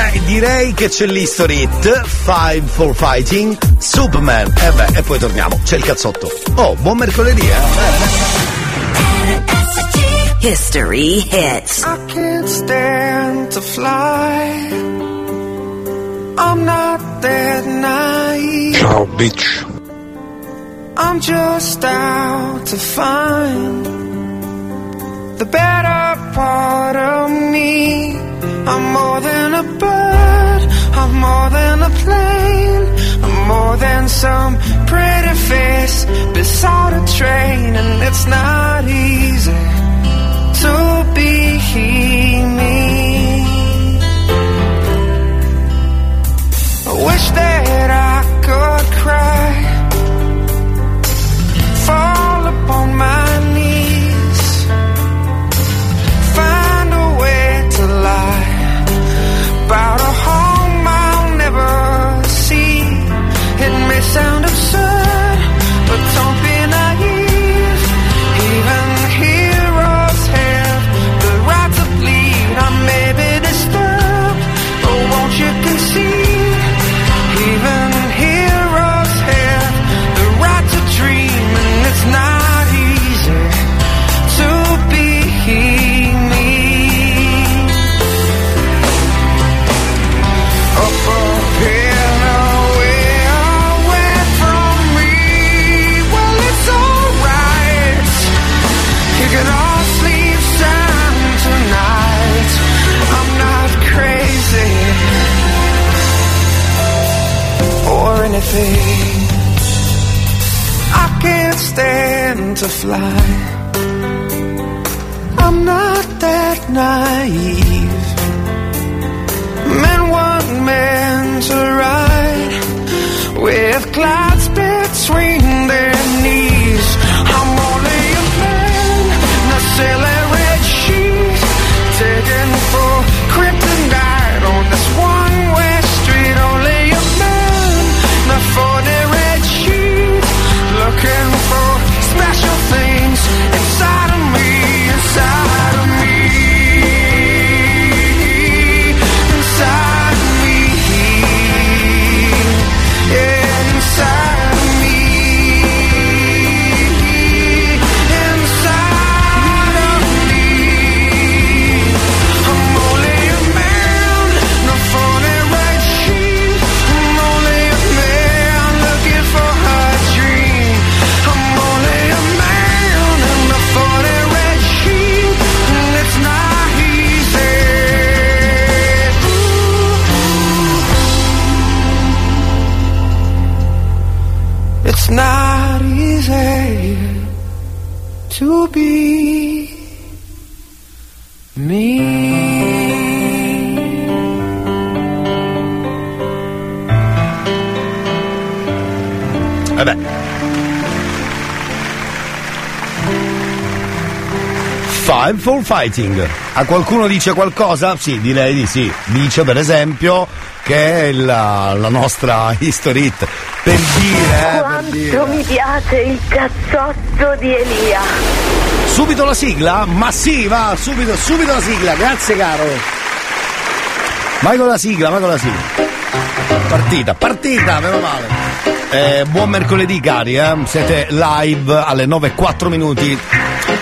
Beh, direi che c'è l'History Hit, Five for Fighting, Superman. E eh beh, e poi torniamo. C'è il cazzotto. Oh, buon mercoledì, eh. History Hits. I can't stand to fly. I'm not that naive. Ciao, bitch. I'm just out to find the better part of me. I'm more than a bird, I'm more than a plane, I'm more than some pretty face beside a train, and it's not easy to be me. I wish that I could cry fall upon my anything. I can't stand to fly. I'm not that naive. For Fighting. A qualcuno dice qualcosa? Sì, direi di sì. Dice per esempio che è la, la nostra history hit. Per dire, eh, per Quanto dire. mi piace il cazzotto di Elia. Subito la sigla? Ma sì, va, subito, subito la sigla, grazie caro. Vai con la sigla, vai con la sigla. Partita, partita, meno male. Eh, buon mercoledì cari, eh? siete live alle 9.04 minuti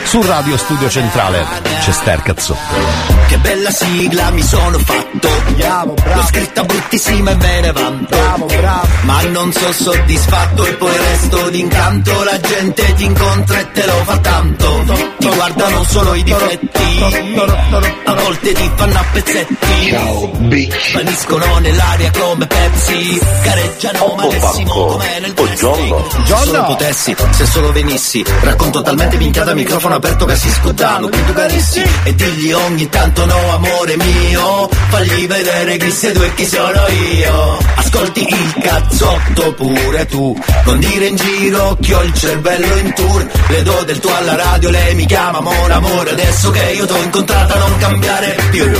su Radio Studio Centrale. C'è Ster Cazzotto. Che bella sigla mi sono fatto Bravo, bravo. L'ho scritta bruttissima e me ne vanto Bravo, bravo. Ma non so soddisfatto e poi resto d'incanto La gente ti incontra e te lo fa tanto Ti guardano solo i difetti A volte ti fanno a pezzetti Ciao, bitch. Vaniscono nell'aria come Pepsi Gareggiano Oh, malissimo Nel Buongiorno. wrestling. Se solo potessi, se solo venissi Racconto talmente minchiata microfono aperto che si scudano Qui tu carissi e digli ogni tanto no amore mio Fagli vedere chi sei tu e chi sono io. Ascolti il cazzotto pure tu Non dire in giro che ho il cervello in tour. Le do del tuo alla radio, lei mi chiama amore amore Adesso che io t'ho incontrata non cambiare più.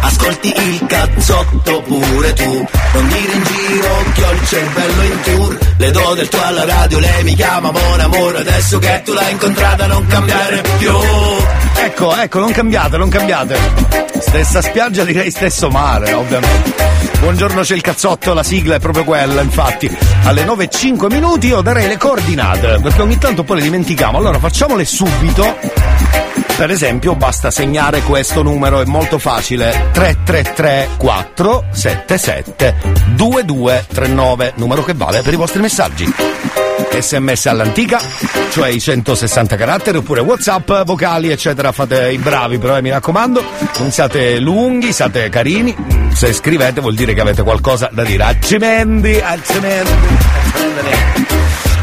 Ascolti il cazzotto pure tu Non dire in giro che ho il cervello in tour Le do del tuo alla radio, lei mi chiama buon amore, adesso che tu l'hai incontrata non cambiare più. Ecco, ecco, non cambiate, non cambiate. Stessa spiaggia direi stesso mare, ovviamente. Buongiorno c'è il cazzotto, la sigla è proprio quella, infatti. Alle 9.05 minuti io darei le coordinate, perché ogni tanto poi le dimentichiamo. Allora facciamole subito. Per esempio basta segnare questo numero, è molto facile. 333 477 2239, numero che vale per i vostri messaggi. sms all'antica, cioè i 160 caratteri, oppure whatsapp, vocali, eccetera. Fate i bravi, però eh, mi raccomando, non siate lunghi, siate carini. Se scrivete vuol dire che avete qualcosa da dire. Accimendi, accimendi.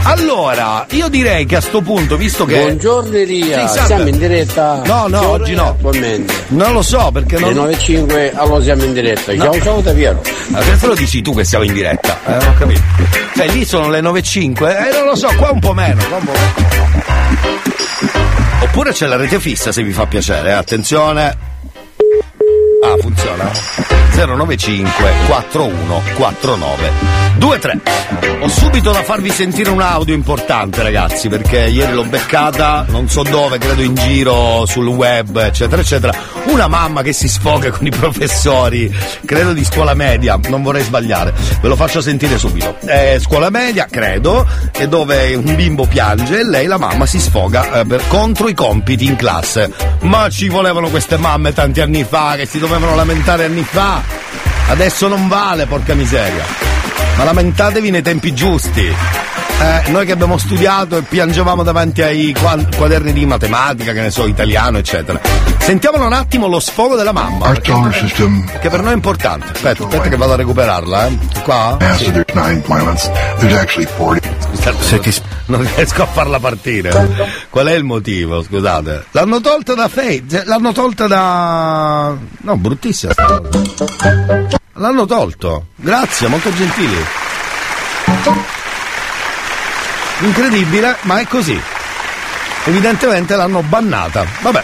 Allora, io direi che a sto punto, visto che. Buongiorno Elia, Sì, siamo in diretta. No, no, oggi no. Attualmente. Non lo so perché Le non. 9.05 allora siamo in diretta. No. Ciao ciao da Piero. Adesso lo dici tu che siamo in diretta, eh, non ho capito. Cioè lì sono le 9.05, eh, non lo so, qua un po' meno, qua un po' meno. Oppure c'è la rete fissa se vi fa piacere, eh, attenzione. Ah, funziona? 095 41 49 23. Ho subito da farvi sentire un audio importante, ragazzi, perché ieri l'ho beccata, non so dove, credo in giro sul web, eccetera, eccetera. Una mamma che si sfoga con i professori, credo di scuola media, non vorrei sbagliare, ve lo faccio sentire subito. Eh, scuola media, credo, e dove un bimbo piange e lei, la mamma, si sfoga eh, per- contro i compiti in classe. Ma ci volevano queste mamme tanti anni fa, che si dovevano lamentare anni fa. Adesso non vale, porca miseria. Ma lamentatevi nei tempi giusti. Eh, noi che abbiamo studiato e piangevamo davanti ai qua- quaderni di matematica, che ne so, italiano, eccetera. Sentiamolo un attimo lo sfogo della mamma. Perché, che per noi è importante. Aspetta, aspetta che vado a recuperarla, eh. Qua? has Sì. there's nine planets. There's actually 40. Scusate, non riesco a farla partire. Qual è il motivo? Scusate. L'hanno tolta da Fate, l'hanno tolta da. No, bruttissima sta. L'hanno tolto. Grazie, molto gentili. Incredibile, ma è così. Evidentemente l'hanno bannata. Vabbè.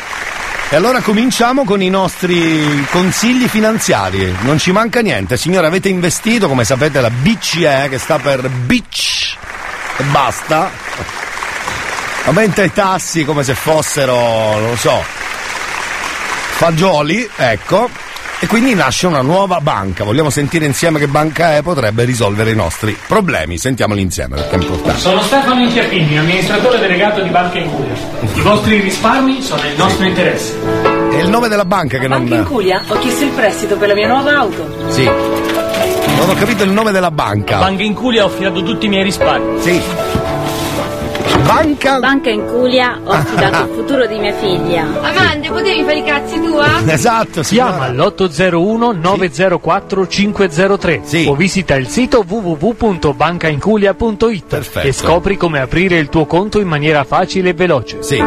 E allora cominciamo con i nostri consigli finanziari. Non ci manca niente. Signore, avete investito, come sapete, la BCE, che sta per Beach e basta. Aumenta i tassi come se fossero, non lo so, fagioli, ecco. E quindi nasce una nuova banca. Vogliamo sentire insieme che banca è? Potrebbe risolvere i nostri problemi. Sentiamoli insieme perché è importante. Sono Stefano Inchiappini, amministratore delegato di Banca Incuria. I vostri risparmi sono il nostro interesse. È il nome della banca che Banca non. Inculia, ho chiesto il prestito per la mia nuova auto. Sì. Non ho capito il nome della banca. Banca Inculia ho affidato tutti i miei risparmi. Sì. Banca. Banca in Culia ho affidato il futuro di mia figlia. Amanda, potevi fare i cazzi tua? Esatto, Chiama signora. all'801 904 503 Sì. o visita il sito www.bancainculia.it Perfetto. e scopri come aprire il tuo conto in maniera facile e veloce. Sì.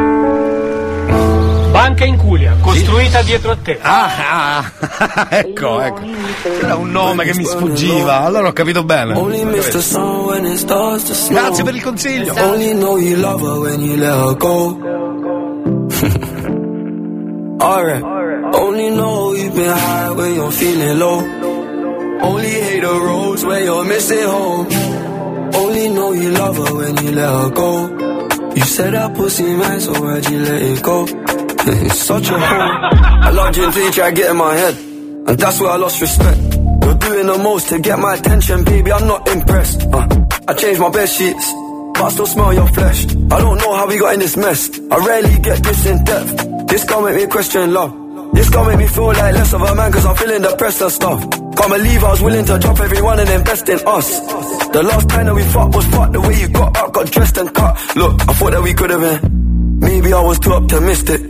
Banca Inculia, costruita dietro a te. Ah, ah, ecco, ecco. Era un nome che mi sfuggiva. Allora ho capito bene. Only miss the sun when it starts to snow. Grazie per il consiglio. Only know you love her when you let her go. Alright. Only know you've been high when you're feeling low. Only hate the roads where you're missing home. Only know you love her when you let her go. You said that pussy man, so why'd you let it go? It's such a hole. I loved you until you tried getting my head. And that's where I lost respect. You're doing the most to get my attention, baby. I'm not impressed. Uh, I changed my bed sheets, but I still smell your flesh. I don't know how we got in this mess. I rarely get this in depth. This can't make me question love. This can't make me feel like less of a man, cause I'm feeling depressed and stuff. Can't believe I was willing to drop everyone and invest in us. The last time that we fought was fucked the way you got up, got dressed and cut. Look, I thought that we could have been. Maybe I was too optimistic.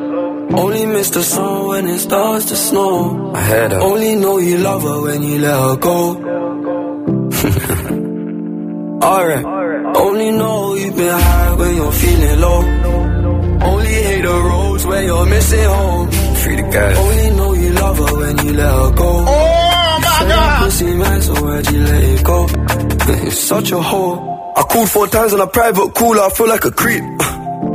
Only miss the sun when it starts to snow. I had her. Only know you love her when you let her go. Alright. Only know you've been high when you're feeling low. Only hate the roads when you're missing home. Free the gas. Only know you love her when you let her go. Oh my god! Pussy man, so where'd you let it go? You're such a hoe. I called four times on a private call, I feel like a creep.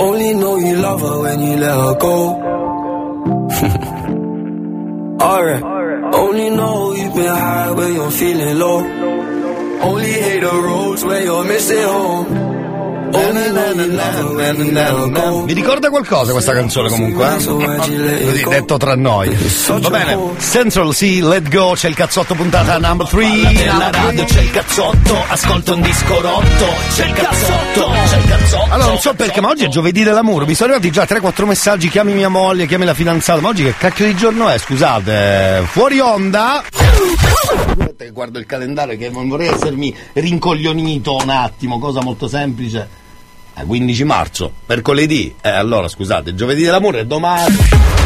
Only know you love her when you let her go. Alright. Only know you've been high when you're feeling low. Only hate the roads where you're missing home. Vi ricorda qualcosa questa canzone comunque? eh? Così detto tra noi. Va bene, Central C, Let Go, c'è il cazzotto puntata number 3. Nella radio c'è il cazzotto, ascolta un disco rotto, c'è il cazzotto, c'è il cazzotto. Allora, non so perché, ma oggi è giovedì dell'amore. Mi sono arrivati già 3-4 messaggi. Chiami mia moglie, chiami la fidanzata. Ma oggi che cacchio di giorno è? Scusate. Fuori onda. Guardo il calendario che non vorrei essermi rincoglionito un attimo. Cosa molto semplice. Eh, 15 marzo, mercoledì. Eh, allora scusate, giovedì dell'amore è domani.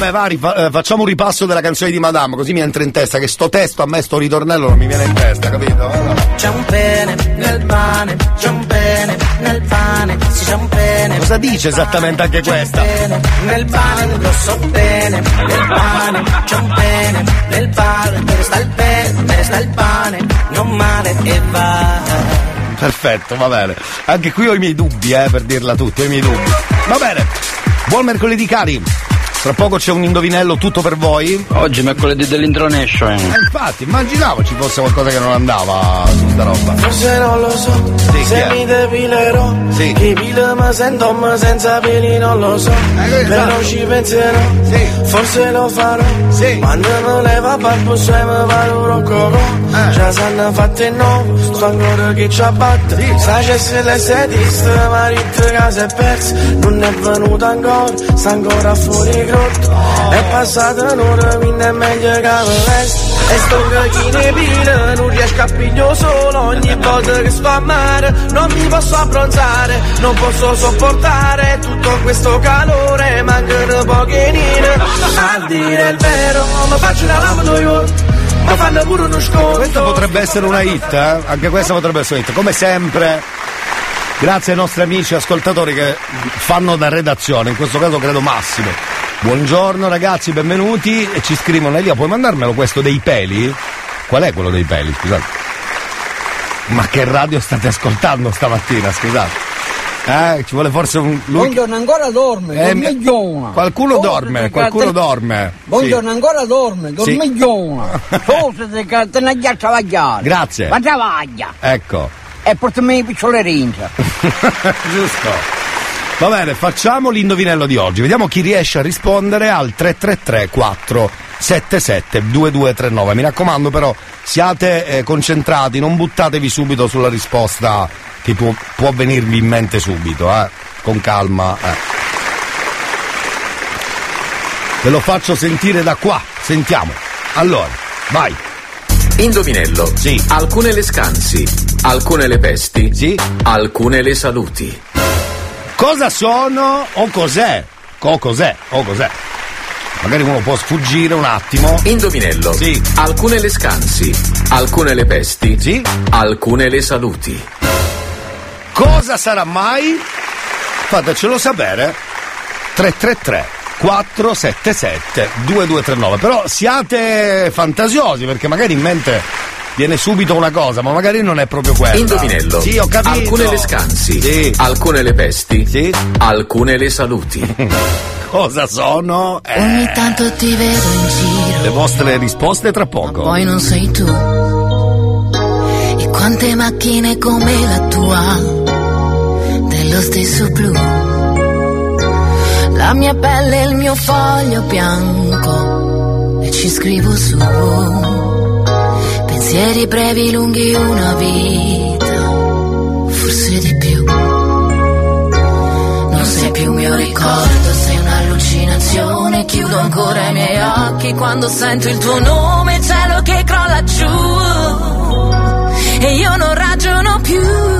Vabbè, va, rifa- eh, facciamo un ripasso della canzone di Madame, così mi entra in testa che sto testo a me, sto ritornello non mi viene in testa, capito? Allora. C'è un pene nel pane, c'è un pene nel pane, sì c'è un pene. Cosa dice esattamente anche questa? Pene nel pane, lo so bene, nel pane, c'è un pene nel pane, ne sta il pene, ne sta il pane, non male e va. Perfetto, va bene. Anche qui ho i miei dubbi, eh, per dirla tutta, ho i miei dubbi. Va bene. Buon mercoledì cari. Tra poco c'è un indovinello tutto per voi. Oggi è mercoledì dell'intronation. Eh, infatti, immaginavo ci fosse qualcosa che non andava su sta roba. Forse non lo so, Sì, chi se mi depilerò, Sì. che pile mi sento ma senza peli non lo so, esatto. però ci penserò, Sì. forse lo farò, Sì. quando mi leva babbo se mi valoro un coco, Eh. già sanno fatte il nuovo, sto ancora che ci abbatte, Sì. sa c'è se l'estetista, marito che si è perso, non è venuto ancora, sta ancora fuori grotto, è passata un'ora, quindi è meglio che vesti, e sto che ne pile, non riesco a pigliare solo, ogni volta che sto a mare, non mi posso abbronzare, non posso sopportare tutto questo calore, mancano poche nine, a dire il vero, mi faccio una lampada io, mi fanno pure uno sconto. Questa potrebbe essere una hit, eh? Anche questa potrebbe essere una hit. Come sempre, grazie ai nostri amici ascoltatori che fanno da redazione, in questo caso credo Massimo. Buongiorno ragazzi, benvenuti. E ci scrivono, Elia, puoi mandarmelo questo dei peli? Qual è quello dei peli, scusate? Ma che radio state ascoltando stamattina, scusate? Eh, ci vuole forse un... lui- Buongiorno, ancora dorme, Eh, dormigliona. Qualcuno Forse dorme, qualcuno te- dorme. Buongiorno, ancora dorme, dormigliona. Forse te- che te ne a travagliare. Grazie. Ma travaglia. Sì. Ecco. E portami i picciolerinza. Giusto. Va bene, facciamo l'indovinello di oggi. Vediamo chi riesce a rispondere al 333 477 2239. Mi raccomando però, siate eh, concentrati, non buttatevi subito sulla risposta che può, può venirvi in mente subito, eh. Con calma. eh. Ve lo faccio sentire da qua. Sentiamo. Allora, vai. Indovinello. Sì. Alcune le scansi, alcune le pesti, Sì. alcune le saluti. Cosa sono o cos'è? O cos'è? O cos'è? Magari uno può sfuggire un attimo. Indovinello. Sì. Alcune le scansi, alcune le pesti, Sì. alcune le saluti. Cosa sarà mai? Fatecelo sapere. 333 477 2239. Però siate fantasiosi perché magari in mente viene subito una cosa, ma magari non è proprio quella. Indovinello. Sì, ho capito. Alcune le scansi, Sì. alcune le pesti, Sì. alcune le saluti. Cosa sono? Eh, Ogni tanto ti vedo in giro, le vostre risposte tra poco. poi non sei tu. E Quante macchine come la tua, dello stesso blu. La mia pelle è il mio foglio bianco e ci scrivo su. Pensieri brevi, lunghi, una vita, forse di più. Non sei più mio ricordo, sei un'allucinazione. Chiudo ancora i miei occhi quando sento il tuo nome, cielo che crolla giù. E io non ragiono più.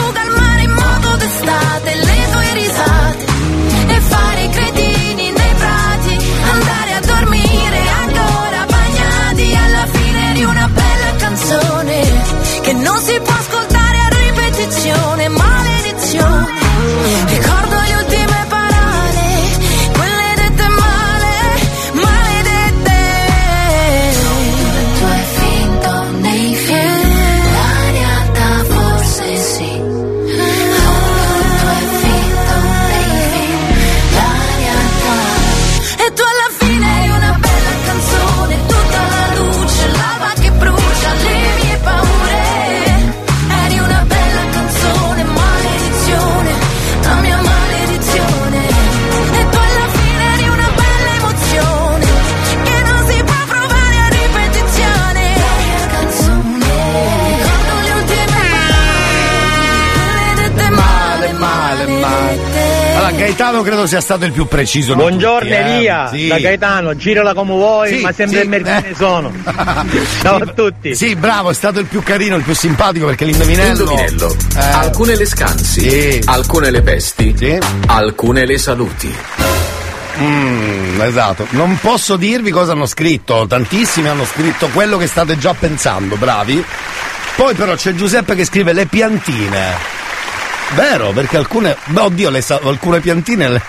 Gaetano credo sia stato il più preciso. Buongiorno tutti, eh. Elia, Sì. da Gaetano, girala come vuoi, Sì, ma sempre sì, il mercante eh. sono. Ciao a tutti. Sì, bravo, è stato il più carino, il più simpatico perché l'indovinello. Indovinello. Eh, Alcune le scansi, Sì. alcune le pesti, Sì. alcune le saluti. mm, esatto. Non posso dirvi cosa hanno scritto. Tantissimi hanno scritto quello che state già pensando, bravi. Poi però c'è Giuseppe che scrive le piantine. Vero, perché alcune. Beh, oddio, le sa- alcune piantine. le-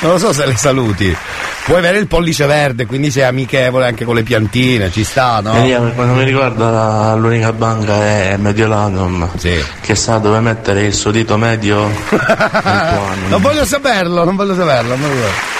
non lo so se le saluti. Puoi avere il pollice verde, quindi sei amichevole anche con le piantine, ci sta, no? Elia, quando mi ricordo la- l'unica banca è Mediolanum Sì. che sa dove mettere il suo dito medio. Non voglio saperlo, non voglio saperlo. non voglio-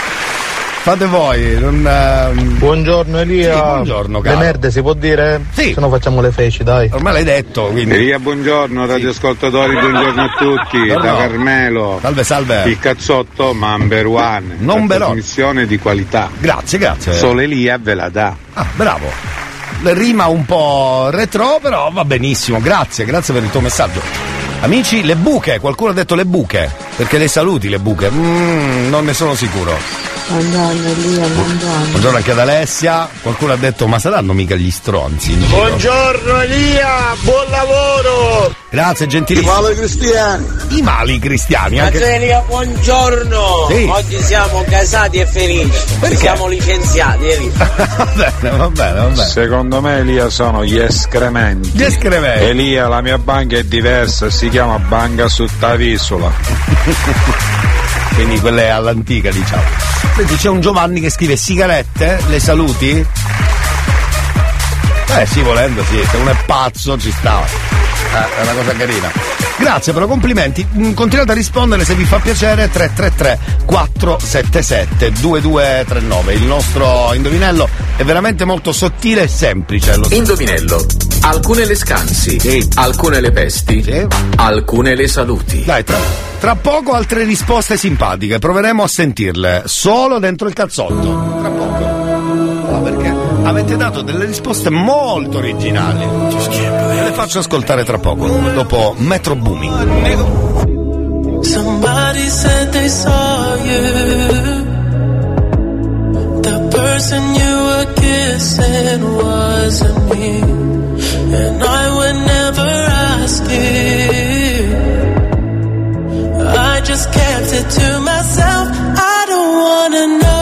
Fate voi, non. ehm, Buongiorno Elia. Sì, buongiorno, Le caro. merde si può dire? Sì. Se no facciamo le feci, dai. Ormai l'hai detto, quindi. Elia, buongiorno, radioascoltatori, buongiorno a tutti, Buongiorno. da Carmelo. Salve, salve. Il cazzotto number one, Number one. trasmissione di qualità. Grazie, grazie. Solo Elia ve la dà. Ah, bravo. Le rima un po' retro, però va benissimo. Grazie, grazie per il tuo messaggio. Amici, le buche, qualcuno ha detto le buche, perché le saluti le buche. Mm, non ne sono sicuro. Buongiorno Elia, buongiorno. Buongiorno anche ad Alessia. Qualcuno ha detto, ma saranno mica gli stronzi? in giro?" Buongiorno Elia, buon lavoro! Grazie, gentilissimo. Male cristiani. I mali cristiani, anche. Elia, buongiorno! Sì. Oggi siamo casati e felici. Perché? Siamo licenziati, Elia. va bene, va bene, va bene. Secondo me Elia sono gli escrementi. Gli escrementi. Elia, la mia banca è diversa, si chiama Banca Suttavisola. Quindi quelle all'antica, diciamo. Senti, c'è un Giovanni che scrive sigarette, le saluti? Eh sì, volendo sì, se uno è pazzo ci sta. Eh, è una cosa carina. Grazie però, complimenti. Mm, Continuate a rispondere se vi fa piacere 333 477 2239. Il nostro indovinello è veramente molto sottile e semplice. Lo Indovinello. Alcune le scansi, alcune le pesti, alcune le saluti. Dai, tra, tra poco altre risposte simpatiche, proveremo a sentirle solo dentro il cazzotto. Tra poco. No, perché avete dato delle risposte molto originali. Ve le faccio ascoltare tra poco, dopo Metro Booming. Somebody said they saw you. The person you were kissing wasn't me. And I would never ask you. I just kept it to myself. I don't wanna know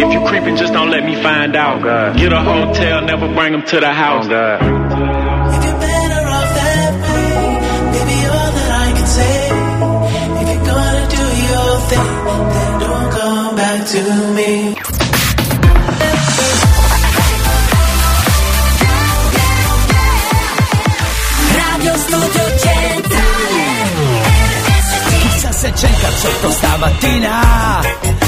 If you creeping, just don't let me find out. Oh, Get a hotel, never bring them to the oh, house. If you're better off that way, baby, all that I can say. If you're gonna do your thing, then don't come back to me. Radio Studio Centrale Chissà se c'è il cazzotto stamattina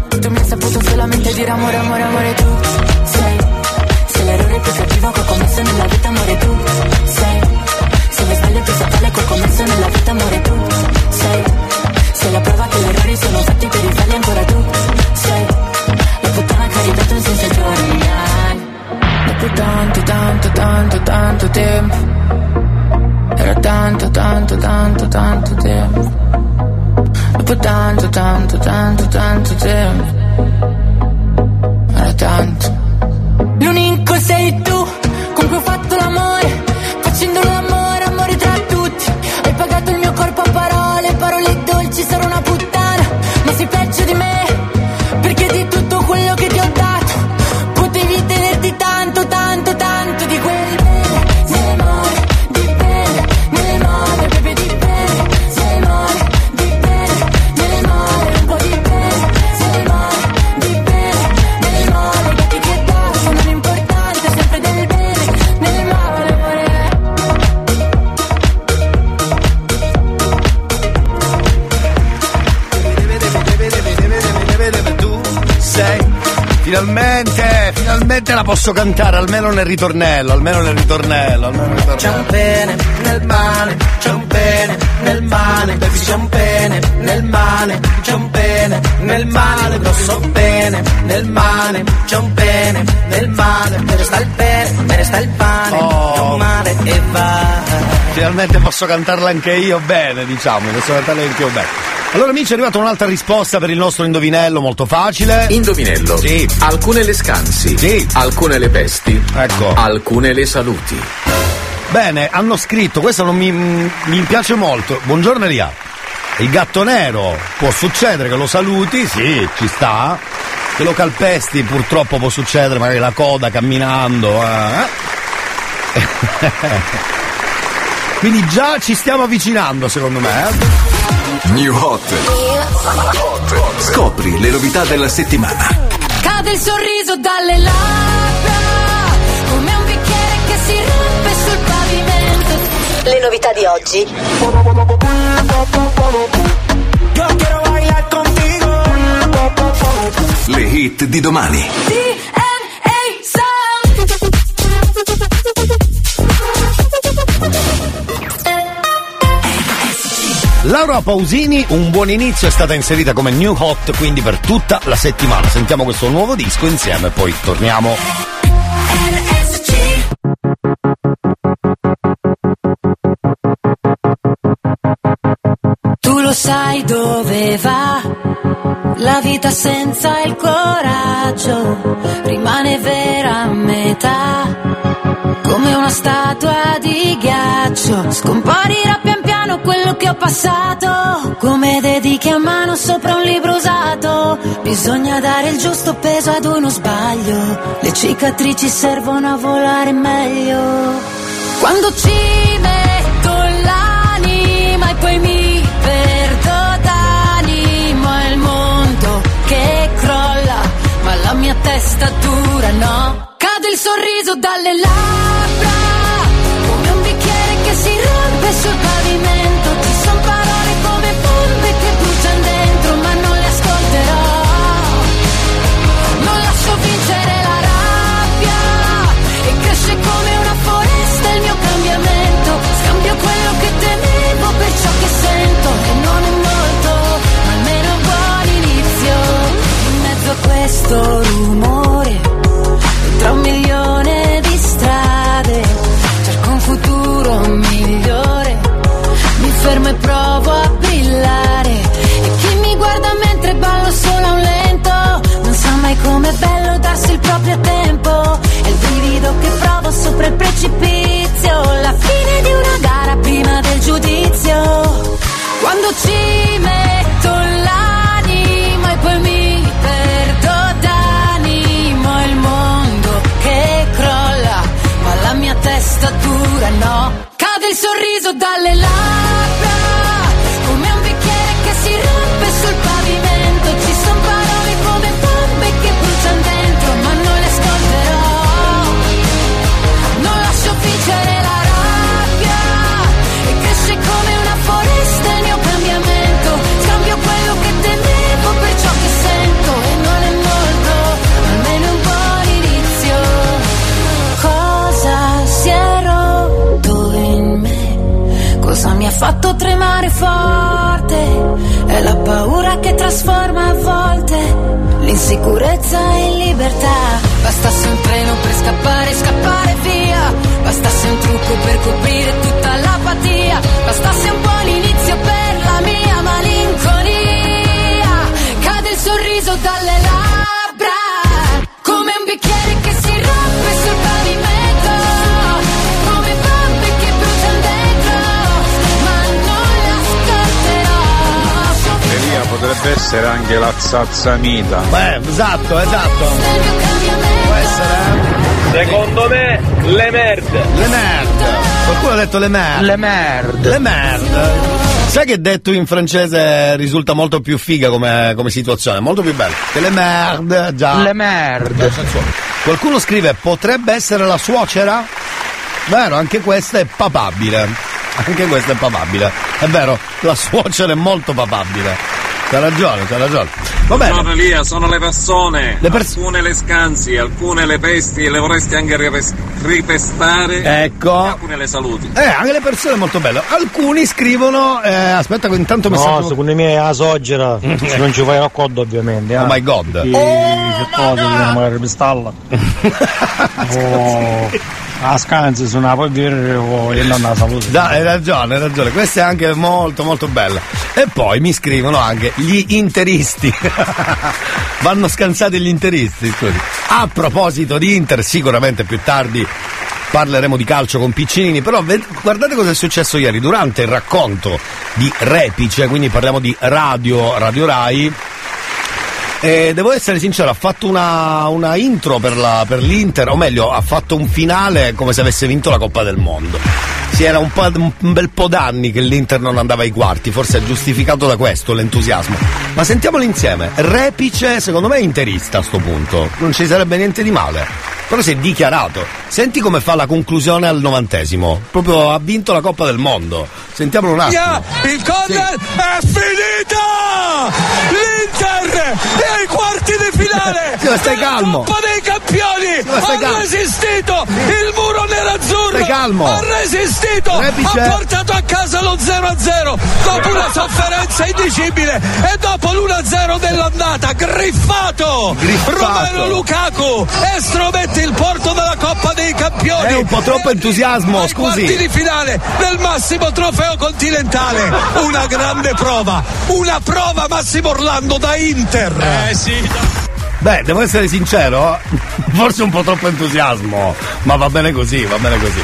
Saputo solamente dire amore, amore, amore tu sei. Se l'errore più cattivo che ho commesso nella vita amore tu sei. Se lo sbaglio più fatale che ho commesso nella vita amore tu sei. Se la prova che gli errori sono fatti per rifarli ancora tu sei. La puttana che ha ridato un senso giorni. Dopo tanto, tanto, tanto, tanto tempo. Era tanto, tanto, tanto, tanto tempo. Dopo tanto, tanto, tanto, tanto tempo tanto. L'unico sei tu la posso cantare, almeno nel ritornello, almeno nel ritornello, almeno nel ritornello. C'è un pene nel male, c'è un pene nel male, baby c'è un pene nel male, c'è un pene nel male, grosso pene nel male, c'è un pene nel male, me ne sta il pene, me ne sta il pane, Oh. male e va. Finalmente posso cantarla anche io bene, diciamo, posso cantarla anche io bene. Allora amici è arrivata un'altra risposta per il nostro indovinello molto facile. Indovinello. Sì. Alcune le scansi. Sì. Alcune le pesti. Ecco. Alcune le saluti. Bene, hanno scritto, questo non mi, mi piace molto. Buongiorno Elia. Il gatto nero può succedere che lo saluti, sì, ci sta. Che lo calpesti purtroppo può succedere, magari la coda camminando. eh. Quindi già ci stiamo avvicinando secondo me. eh. New Hot. Scopri le novità della settimana. Cade il sorriso dalle labbra Come un bicchiere che si rompe sul pavimento Le novità di oggi. Le hit di domani. DNA Sound Laura Pausini, un buon inizio, è stata inserita come new hot quindi per tutta la settimana. Sentiamo questo nuovo disco insieme e poi torniamo. Tu lo sai dove va la vita senza il coraggio rimane vera a metà come una statua di ghiaccio scomparirà pian piano quello che ho passato. Come dediche a mano sopra un libro usato. Bisogna dare il giusto peso ad uno sbaglio. Le cicatrici servono a volare meglio. Quando ci metto l'anima e poi mi perdo d'animo è il mondo che crolla ma la mia testa dura no? Cade il sorriso dalle labbra come un bicchiere che si rompe sul pavimento questo rumore tra un milione di strade. Cerco un futuro migliore. Mi fermo e provo a brillare. E chi mi guarda mentre ballo solo a un lento non sa mai com'è bello darsi il proprio tempo. È il brivido che provo sopra il precipizio. La fine di una gara prima del giudizio. Il paura che trasforma a volte l'insicurezza in libertà. Bastasse un treno per scappare, scappare via. Bastasse un trucco per coprire tutta l'apatia. Bastasse un buon inizio per la mia malinconia. Cade il sorriso dalle labbra. Potrebbe essere anche la zazzamita. Beh, esatto, esatto. Può essere, eh? Secondo me, le merde. Le merde. Qualcuno ha detto le merde. Le merde. Le merde. Sai che detto in francese risulta molto più figa come, come situazione, molto più bella. Che le merde, già. Le merde. Qualcuno scrive, potrebbe essere la suocera? Vero, anche questa è papabile. Anche questa è papabile. È vero, la suocera è molto papabile. C'ha ragione, c'ha ragione. Va bene. Sono Elia, sono le persone. Le pers- alcune le scansi, alcune le pesti e le vorresti anche ripes- ripestare. Ecco. E alcune le saluti. Eh, anche le persone molto belle. Alcuni scrivono, eh, aspetta che intanto mi No, secondo me è la soggera. Se non ci fai l'accordo ovviamente. Oh my god. Che se tu devi magari pistalla. Oh, a scansi sono una poi dire o e non la salute. Da, hai ragione, hai ragione. Questa è anche molto molto bella. E poi mi scrivono anche gli interisti. Vanno scansati gli interisti, scusi. A proposito di Inter, sicuramente più tardi parleremo di calcio con Piccinini, però guardate cosa è successo ieri durante il racconto di Repice, quindi parliamo di radio, Radio Rai. E devo essere sincero, ha fatto una, una intro per, la- per l'Inter, o meglio, ha fatto un finale come se avesse vinto la Coppa del Mondo. Si era un, un bel po' d'anni che l'Inter non andava ai quarti, forse è giustificato da questo l'entusiasmo. Ma sentiamolo insieme. Repice, secondo me, è interista a sto punto. Non ci sarebbe niente di male. Però si è dichiarato. Senti come fa la conclusione al novantesimo. Proprio ha vinto la Coppa del Mondo. Sentiamolo un attimo. Il Conrad è finita! L'Inter è ai quarti di finale! Sì, stai calmo. Coppa dei campioni! stai ha calmo. resistito! Il muro nerazzurro! Stai calmo. Ha resistito! Repice. Ha portato a casa lo 0-0 dopo una sofferenza indicibile e dopo l'1-0 dell'andata! Griffato! Griffato. Romero Lukaku estromette il porto della Coppa dei campioni! È un po' troppo entusiasmo, ai quarti scusi. di finale del massimo trofeo continentale. Una grande prova, una prova Massimo Orlando da Inter. Eh sì. Beh, devo essere sincero, forse un po' troppo entusiasmo, ma va bene così, va bene così.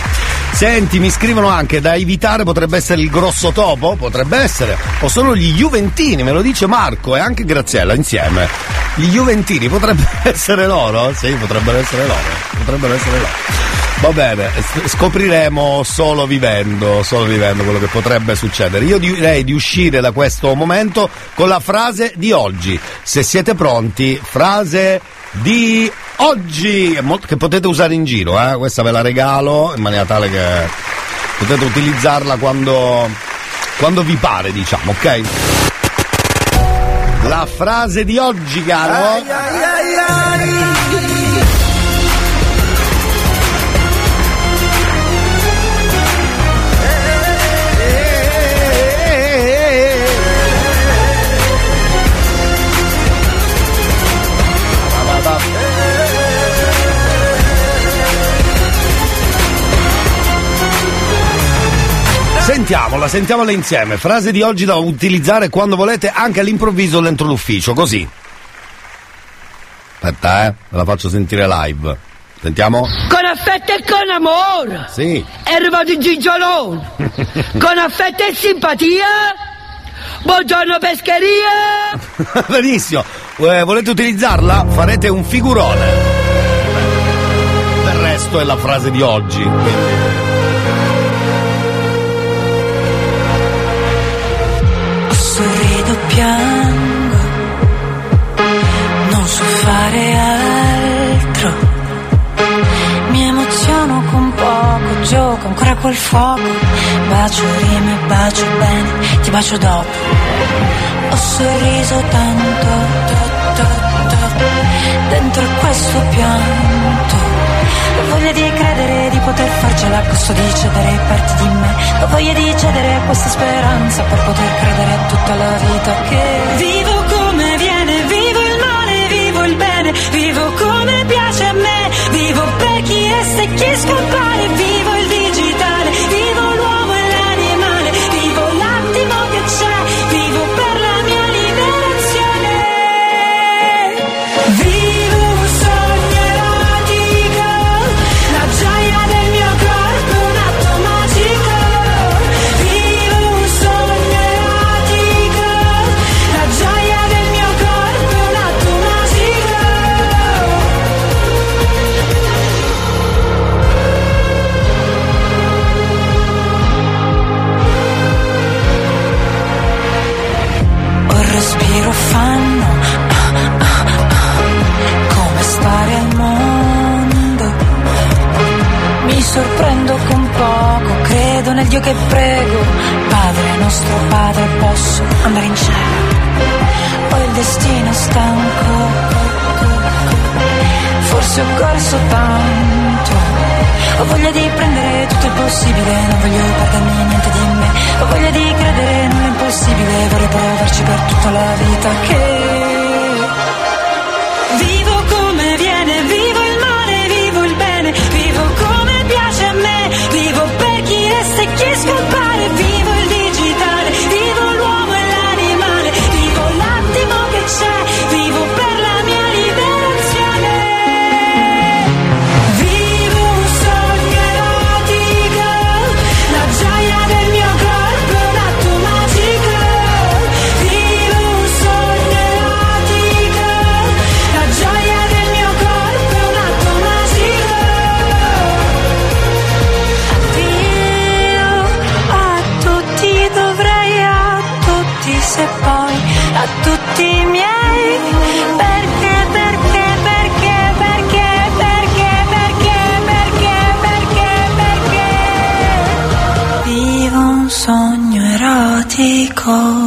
Senti, mi scrivono anche da evitare potrebbe essere il grosso topo, potrebbe essere, o sono gli Juventini, me lo dice Marco e anche Graziella insieme. Gli Juventini potrebbero essere loro? Sì, potrebbero essere loro, potrebbero essere loro. Va bene, scopriremo solo vivendo, solo vivendo quello che potrebbe succedere. Io direi di uscire da questo momento con la frase di oggi. Se siete pronti, frase di oggi, che potete usare in giro, eh? questa ve la regalo in maniera tale che potete utilizzarla quando, quando vi pare, diciamo, ok? La frase di oggi, caro. Sentiamola, sentiamola insieme. Frase di oggi da utilizzare quando volete, anche all'improvviso dentro l'ufficio, così. Aspetta, eh, ve la faccio sentire live. Sentiamo. Con affetto e con amore. Sì. Erba di Gigiolone. con affetto e simpatia. Buongiorno pescheria. Benissimo. Eh, volete utilizzarla? Farete un figurone. Del resto è la frase di oggi. Piango, non so fare altro. Mi emoziono con poco, gioco ancora col fuoco. Bacio rime, bacio bene, ti bacio dopo. Ho sorriso tanto, to, to, to, dentro questo pianto. Ho voglia di credere di poter farcela. A costo di cedere parti di me. Ho voglia di cedere a questa speranza per poter credere a tutta la vita che vivo come viene, vivo il male, vivo il bene, vivo come piace a me, vivo per chi resta e chi scompare, vivo sorprendo con poco, credo nel Dio che prego. Padre nostro Padre, posso andare in cielo. Ho il destino stanco. Forse ho corso tanto. Ho voglia di prendere tutto il possibile, non voglio perdermi niente di me. Ho voglia di credere nell'impossibile, vorrei provarci per tutta la vita che vivo call.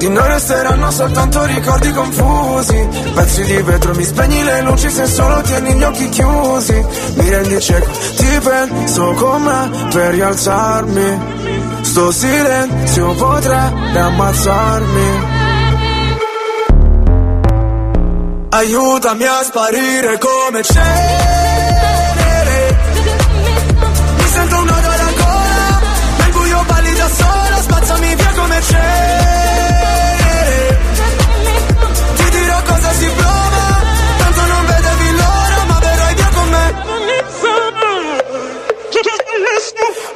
Di noi resteranno soltanto ricordi confusi. Pezzi di vetro, mi spegni le luci se solo tieni gli occhi chiusi. Mi rendi cieco, ti penso con me per rialzarmi. Sto silenzio potrebbe ammazzarmi. Aiutami a sparire come cenere. Sento un alla gola Nel buio balli da sola Spazzami via come cenere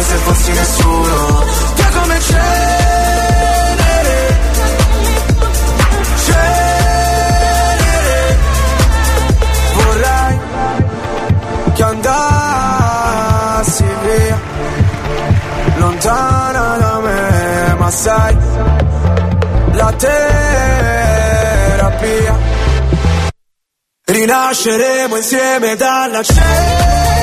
Come se fossi nessuno. Via come cenere. Cenere. Vorrei che andassi via. Lontana da me Ma sai La terapia. Rinasceremo insieme dalla cenere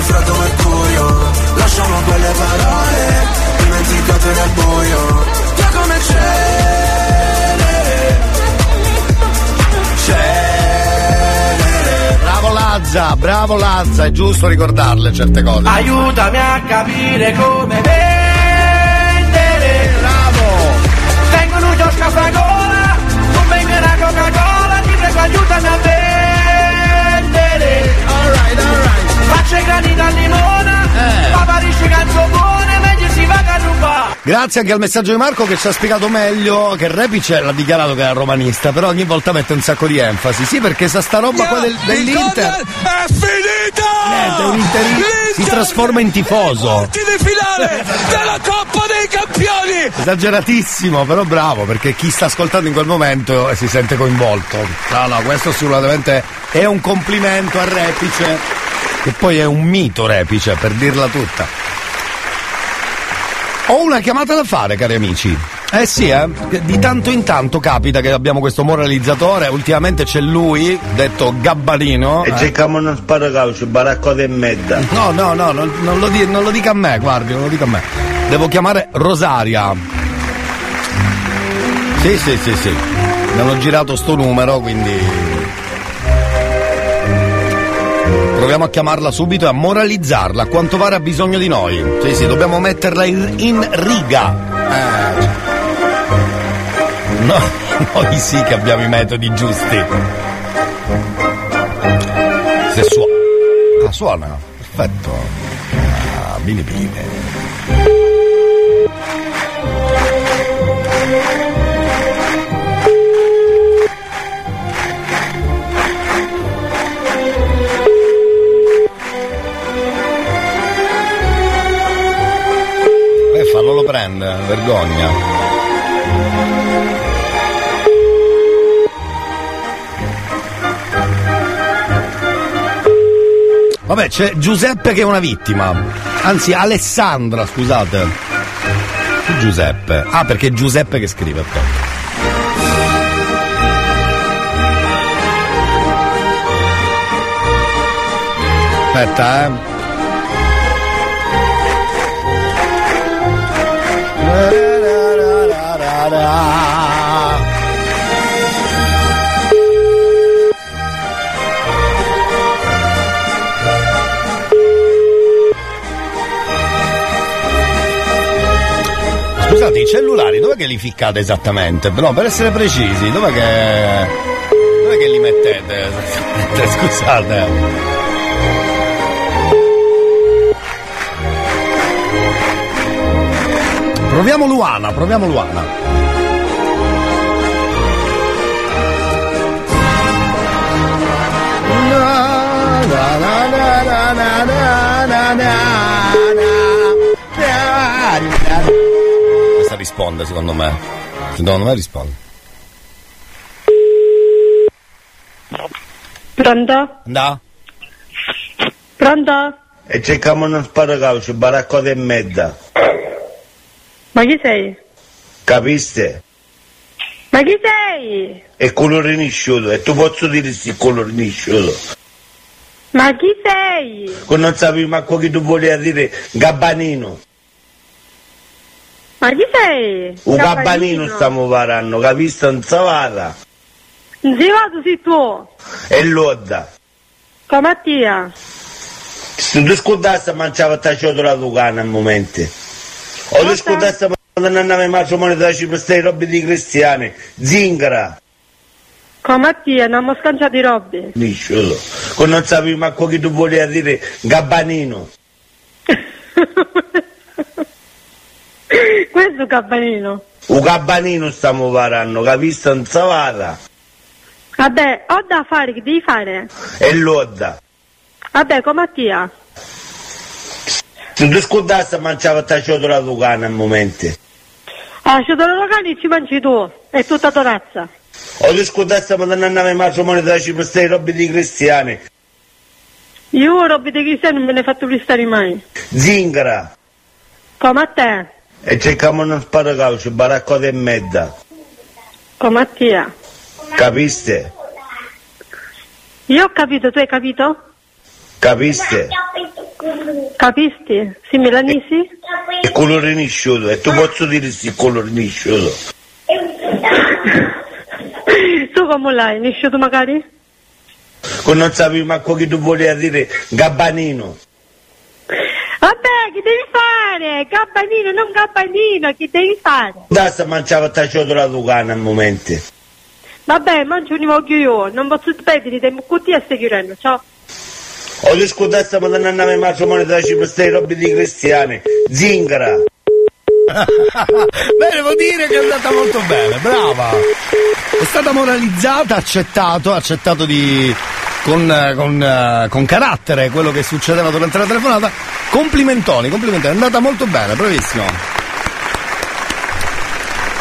Io invece freddo mercurio Lasciamo quelle parole Dimenticate nel buio. Via come cenere Cenere Bravo Lazza, bravo Lazza, è giusto ricordarle certe cose. Aiutami a capire come vendere. Bravo. Vengono un gioco a fragola Non venga la Coca-Cola Ti prego aiutami a vendere. Alright, alright Faccio i grani da limona Eh. Paparisce cazzo buone Meglio si va a rubare Grazie anche al messaggio di Marco che ci ha spiegato meglio che Repic l'ha dichiarato che era romanista, però ogni volta mette un sacco di enfasi. Sì, perché sa sta roba qua del, dell'Inter. È finita! Niente, un interista si trasforma in tifoso. Di finale della Coppa dei Campioni! Esageratissimo, però bravo, perché chi sta ascoltando in quel momento eh, si sente coinvolto. No, no, questo assolutamente è un complimento a Repice, che poi è un mito Repice, per dirla tutta. Ho una chiamata da fare, cari amici. Eh sì, eh. Di tanto in tanto capita che abbiamo questo moralizzatore. Ultimamente c'è lui, detto Gabbarino. E eh. cerchiamo uno sparacauci, baraccote e medda. No, no, no, non, non lo di- non lo dica a me, guardi, non lo dica a me. Devo chiamare Rosaria. Sì, sì, sì, sì. Mi hanno girato sto numero, quindi. Proviamo a chiamarla subito e a moralizzarla. A quanto pare ha bisogno di noi. Sì, sì, dobbiamo metterla in, in riga. Eh. No, noi sì che abbiamo i metodi giusti. Se suona. Ah, suona. Perfetto. Ah, bene prende, vergogna. Vabbè, c'è Giuseppe che è una vittima. Anzi, Alessandra, scusate. Giuseppe? Ah, perché è Giuseppe che scrive. aspetta. Aspetta, eh. Scusate, i cellulari dov'è che li ficcate esattamente? No, per essere precisi, dov'è che. dov'è che li mettete esattamente? Scusate. Proviamo Luana, proviamo Luana. Na, na, na, risponde, secondo me. Secondo me risponde. Pronto? Andà? Pronto? E cerchiamo uno sparacaucio, baracco di merda. Ma chi sei? Capiste? Ma chi sei? E colore nisciuto, e tu posso dire sì colore nisciuto. Ma chi sei? Che non sapevi manco che tu volevi dire gabbanino. Ma chi sei? Un gabbanino stiamo parlando, capiste? Non savata. Non sei vado sei tu. E l'odda. Con Mattia. Se tu scudassi mangiava ta ciotola lucana al momento. O tu scudassi non andava in marcio moneta da Cipro, stai robe di cristiani. Zingara. Con Mattia, non abbiamo scanciato i robbi. Nisciolo. Che non sapevi manco che tu volevi dire gabbanino. Questo è un gabbanino stiamo parlando, capiste? Non savata. Vabbè, ho da fare, che devi fare? E l'odda. Vabbè, con Mattia. Se tu scudassi mangiava ta ciotola lucana al momento. Ah, ci sono locali ci mangi tu. È tutta tua razza. O tu scudassi ma non andava in marcio moneta da Cipro, stai robe di cristiani. Io robbi di cristiani non me ne fatto prestare mai. Zingara. Come a te? E cerchiamo uno sparacaucio, baracco di merda. Con Mattia. Capiste? Io ho capito, tu hai capito? Capiste? Capisti? Sì, Milanisi? E colore nisciuto, e tu posso dire sì colore nisciuto. tu come l'hai? Nisciuto magari? Non sapevi manco che tu volevi dire gabbanino. Vabbè, che devi fare? Gabbanino, non gabbanino, che devi fare? Dassa mangiava ta ciotola lucana al momento. Vabbè, mangio un voglio io, non posso spendere tempo con te a stai chiudendo, ciao. O tu scudassi ma non andava in marcio moneta da Cipro, stai robe di cristiani. Zingara. Beh, devo dire che è andata molto bene, brava. È stata moralizzata, accettato, accettato di. Con, eh, con, eh, con carattere quello che succedeva durante la telefonata. Complimentoni, complimentoni, è andata molto bene, bravissimo.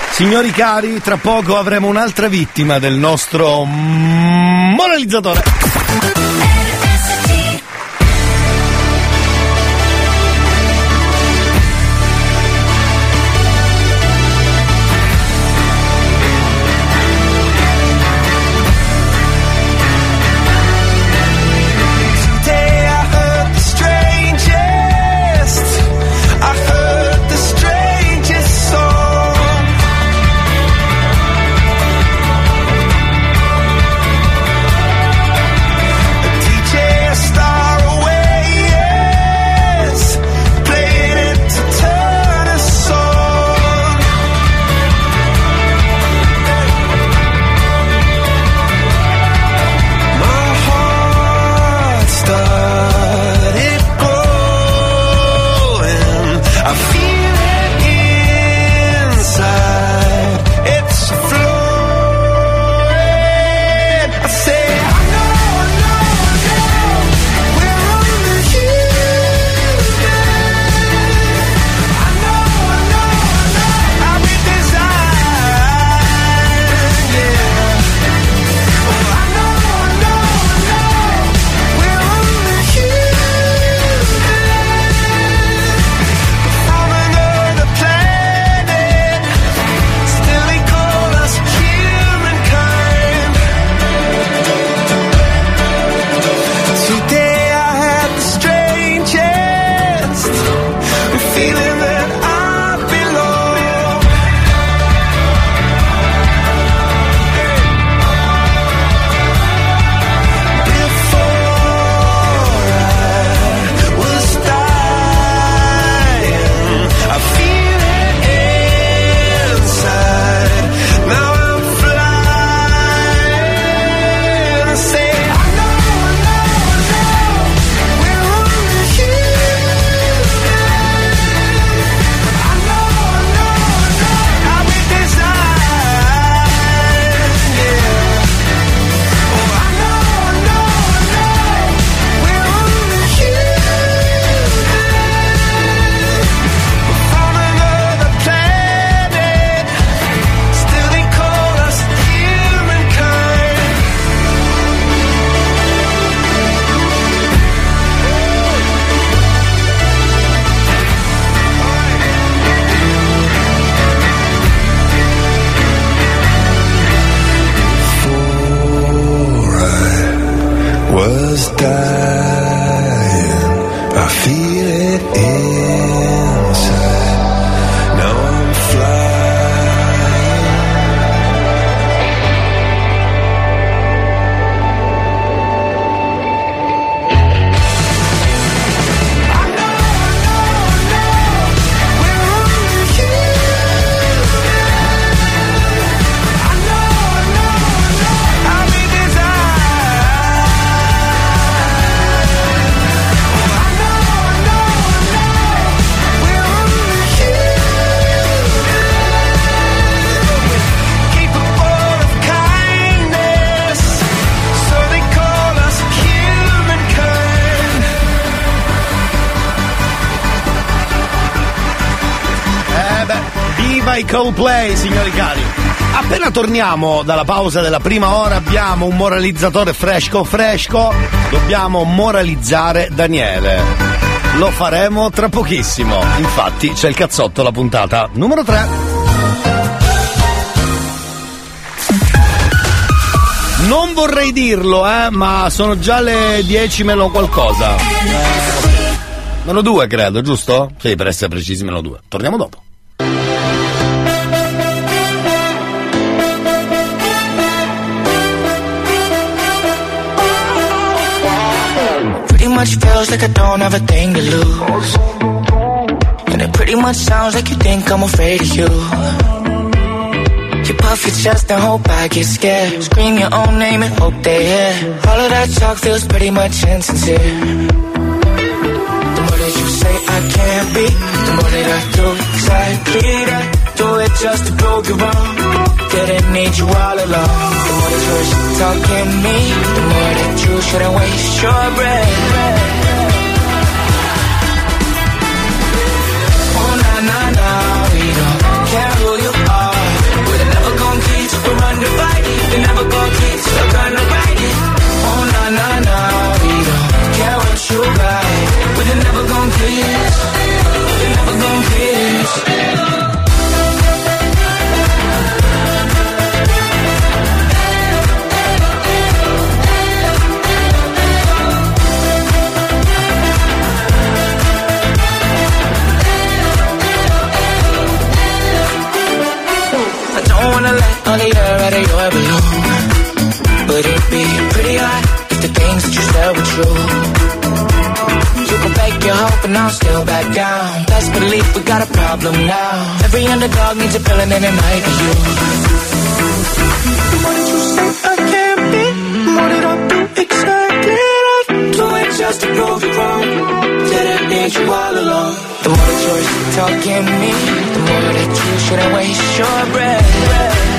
Signori cari, tra poco avremo un'altra vittima del nostro mm, moralizzatore. Coldplay, signori cari. Appena torniamo dalla pausa della prima ora abbiamo un moralizzatore fresco fresco, dobbiamo moralizzare Daniele. Lo faremo tra pochissimo. Infatti c'è il cazzotto la puntata numero 3. Non vorrei dirlo, eh, ma sono già le 10 meno qualcosa. Meno 2 credo, giusto? Sì, per essere precisi meno 2. Torniamo dopo. Much feels like I don't have a thing to lose. And it pretty much sounds like you think I'm afraid of you. You puff your chest and hope I get scared. Scream your own name and hope they hear. All of that talk feels pretty much insincere. Can't be, the more that I do exactly that. Do it just to prove you wrong. Didn't need you all along. The more that you're talking me, the more that you shouldn't waste your breath. Oh na na na, we don't care who you are. We're never gonna keep we're undivided. We're never gonna wanna let all the air out of your balloon. But it'd be pretty hot if the things that you said were true. You can fake your hope and I'll still back down. Best believe we got a problem now. Every underdog needs a villain and it might be you. More that you say I can't be, more that I do exactly that. Do it just to prove you wrong. Didn't need you all along. The more that you're talking me, the more that you shouldn't waste your breath.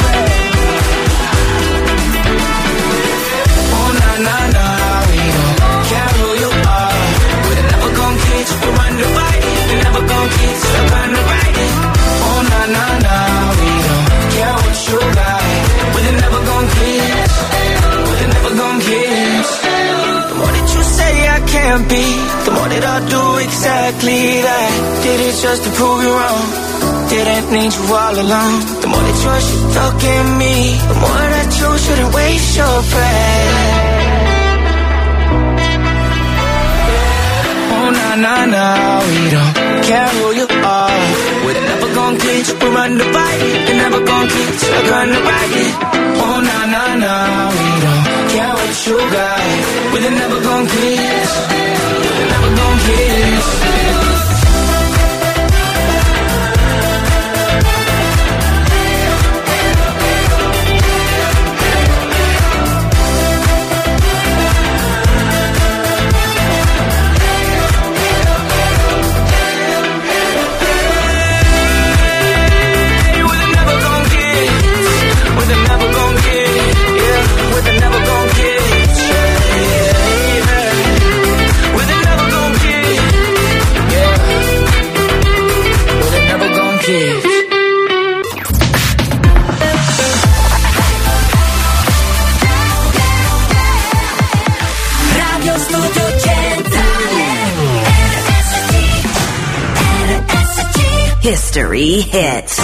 Can't be, the more that I do exactly that. Did it just to prove you wrong. Didn't need you all along. The more that you're shit talking me, the more that you shouldn't waste your breath. Oh na na na, we don't care who you are. We're never gonna teach, we're undivided. We're never gonna keep stuck on the right. Oh na na na, we don't care what you got. We're never gonna kiss, we're never gonna kiss. Radio Studio Centrale. RSC RSC History Hits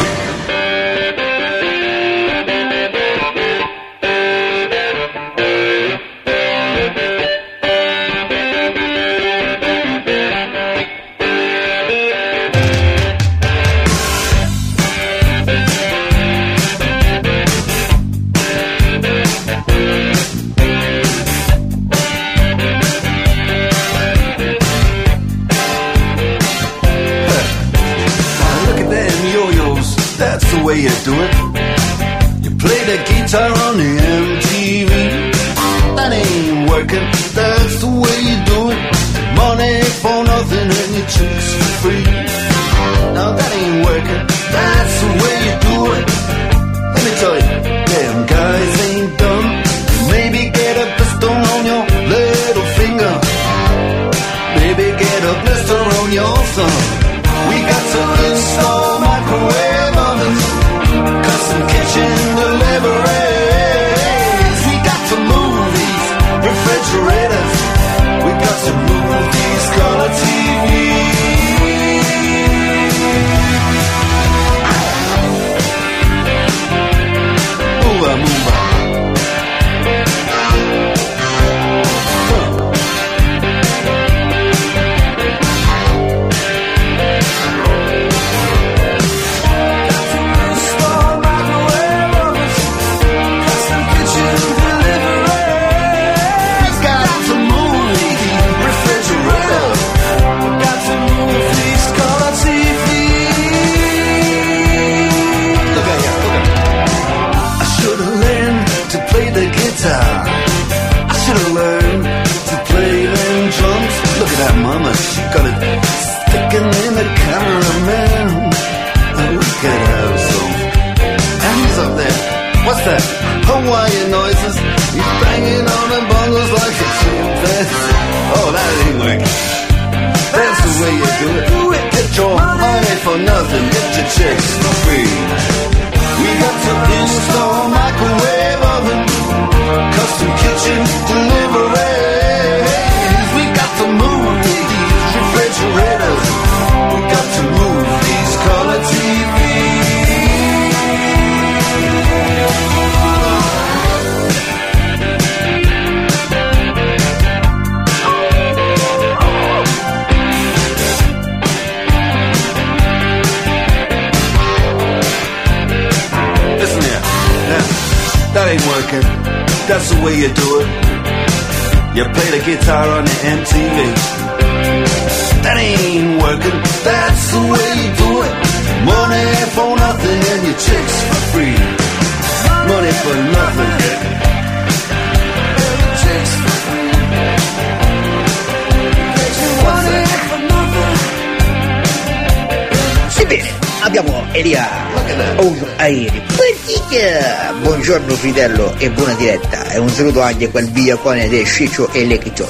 a quel biacone del Sciccio e Lecchio.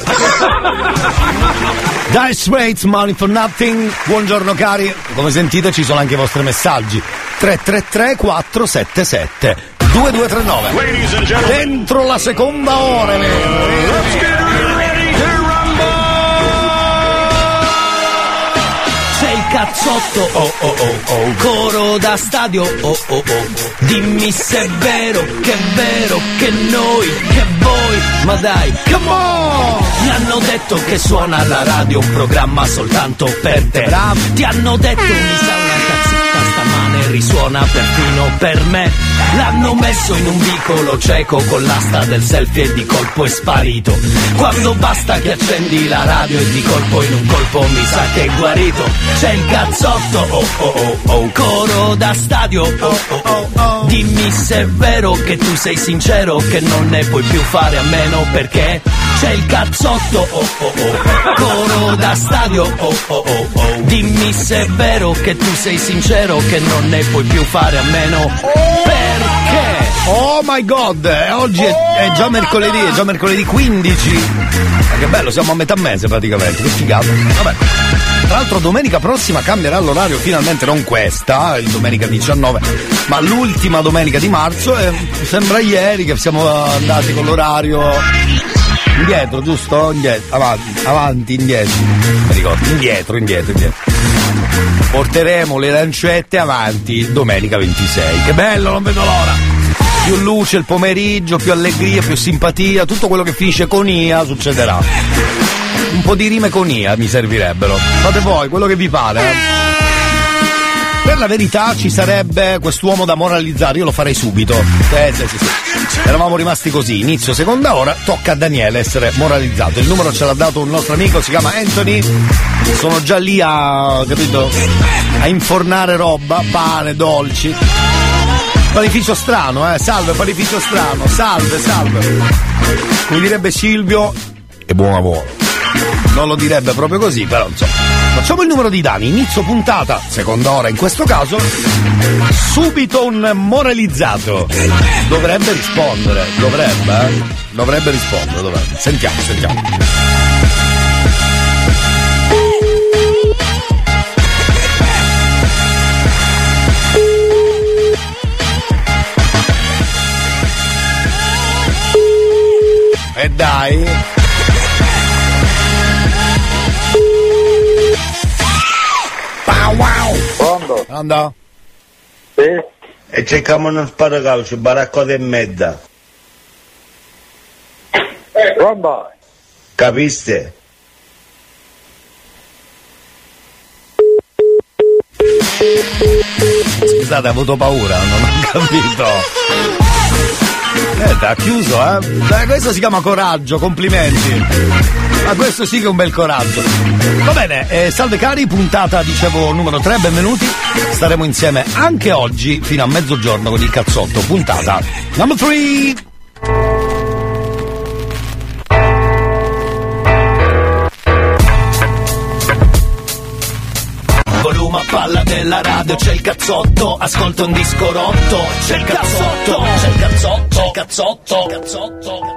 Dire Straits, Money for Nothing. Buongiorno cari, come sentite ci sono anche i vostri messaggi. 333 477 2239. Dentro la seconda ora, C'è cazzotto, oh oh oh oh, coro da stadio, oh oh oh. Dimmi se è vero, che è vero, che noi, che voi, ma dai, come on! Ti hanno detto che suona la radio un programma soltanto per te. Ti hanno detto mi sa una cazzetta stamane risuona perfino per me. L'hanno messo in un vicolo cieco con l'asta del selfie e di colpo è sparito. Quando basta che accendi la radio e di colpo in un colpo mi sa che è guarito. C'è il cazzotto, oh oh oh oh, coro da stadio, oh oh oh oh. Dimmi se è vero che tu sei sincero, che non ne puoi più fare a meno perché c'è il cazzotto, oh oh oh, coro da stadio, oh oh oh oh. Dimmi se è vero che tu sei sincero, che non ne puoi più fare a meno? Oh my god, eh, oggi è, è già mercoledì, è già mercoledì 15. Ma che bello, siamo a metà mese praticamente, che figata. Vabbè. Tra l'altro domenica prossima cambierà l'orario, finalmente non questa, il domenica 19, ma l'ultima domenica di marzo e sembra ieri che siamo andati con l'orario indietro, giusto? Indietro, avanti, avanti, indietro. Mi ricordo, indietro, indietro, indietro. Porteremo le lancette avanti domenica 26. Che bello, non vedo l'ora! Più luce il pomeriggio, più allegria, più simpatia, tutto quello che finisce con IA succederà. Un po' di rime con IA mi servirebbero. Fate voi quello che vi pare. eh. Per la verità ci sarebbe quest'uomo da moralizzare, io lo farei subito. Eh, sì, sì, sì. Eravamo rimasti così, inizio seconda ora, tocca a Daniele essere moralizzato. Il numero ce l'ha dato un nostro amico, si chiama Anthony. Sono già lì a, capito, a infornare roba, pane, dolci. Panificio strano, eh, salve, panificio strano, salve, salve. Come direbbe Silvio, e buon lavoro. Non lo direbbe proprio così, però insomma. Facciamo il numero di Dani, inizio puntata, seconda ora in questo caso, subito un moralizzato. Dovrebbe rispondere, dovrebbe, eh? Dovrebbe rispondere, dovrebbe. Sentiamo, sentiamo. E dai. Pow wow. Pronto? Pronto? Sì? E cerchiamo uno sparacalcio, baracco di merda. Pronto? Capiste? Scusate, ho avuto paura, non ho capito. Eh, ha chiuso, eh? Beh, questo si chiama coraggio, complimenti. Ma questo sì che è un bel coraggio. Va bene, eh, salve cari, puntata, dicevo, numero 3, benvenuti. Staremo insieme anche oggi fino a mezzogiorno con il cazzotto. Puntata number 3. Spalla della radio c'è il cazzotto, ascolta un disco rotto, c'è il cazzotto, c'è il cazzotto, c'è il cazzotto, c'è il cazzotto.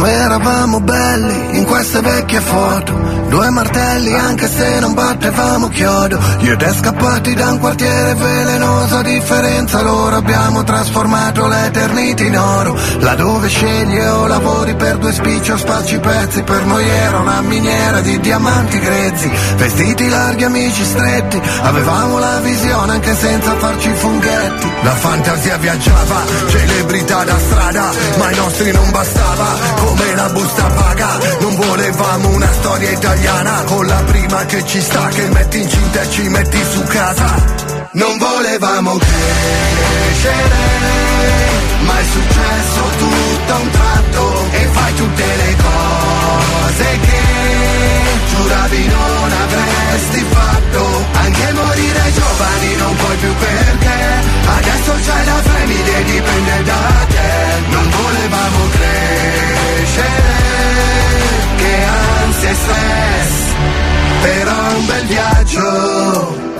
Come eravamo belli in queste vecchie foto. Due martelli anche se non battevamo chiodo. Io e te scappati da un quartiere velenoso A differenza loro abbiamo trasformato l'eternità in oro. Laddove scegli o lavori per due spicci o spacci pezzi Per noi era una miniera di diamanti grezzi. Vestiti larghi, amici stretti Avevamo la visione anche senza farci funghetti. La fantasia viaggiava, celebrità da strada Ma ai nostri non bastava come la busta paga Non volevamo una storia italiana Con la prima che ci sta Che metti incinta e ci metti su casa. Non volevamo crescere Ma è successo tutto a un tratto E fai tutte le cose che Giuravi non avresti fatto. Anche morire giovani non puoi più perché Adesso c'hai la famiglia e dipende da te. Non volevamo crescere e stress Però un bel viaggio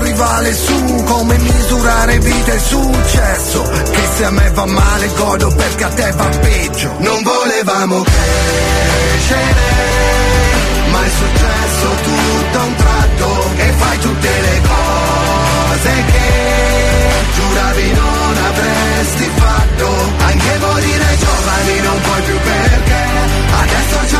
rivale su come misurare vita e successo. Che se a me va male godo perché a te va peggio. Non volevamo crescere ma è successo tutto a un tratto. E fai tutte le cose che giuravi non avresti fatto. Anche morire giovani non puoi più perché adesso c'hai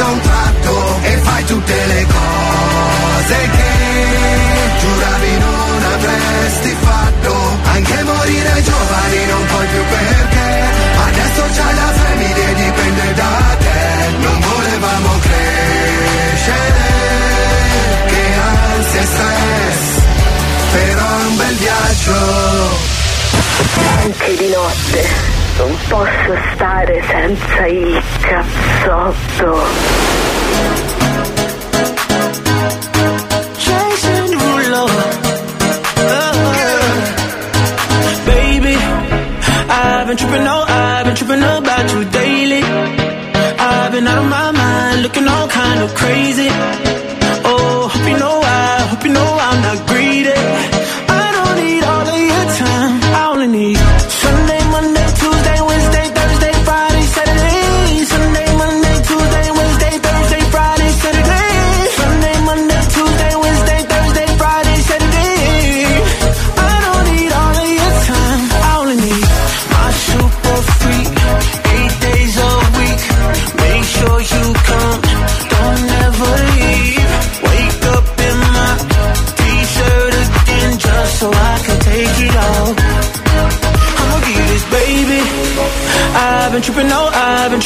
a un tratto e fai tutte le cose che giuravi non avresti fatto. Anche morire giovani non puoi più perché adesso c'hai la famiglia e dipende da te. Non volevamo crescere che ansia e stress però è un bel viaggio. Anche di notte non posso stare senza il Uh, baby, I've been tripping, oh, I've been tripping about you daily. I've been out of my mind, looking all kind of crazy.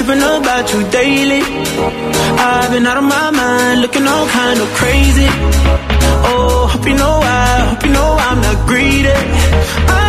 Tripping about you daily. I've been out of my mind, looking all kind of crazy. Oh, hope you know I, hope you know I'm not greedy. I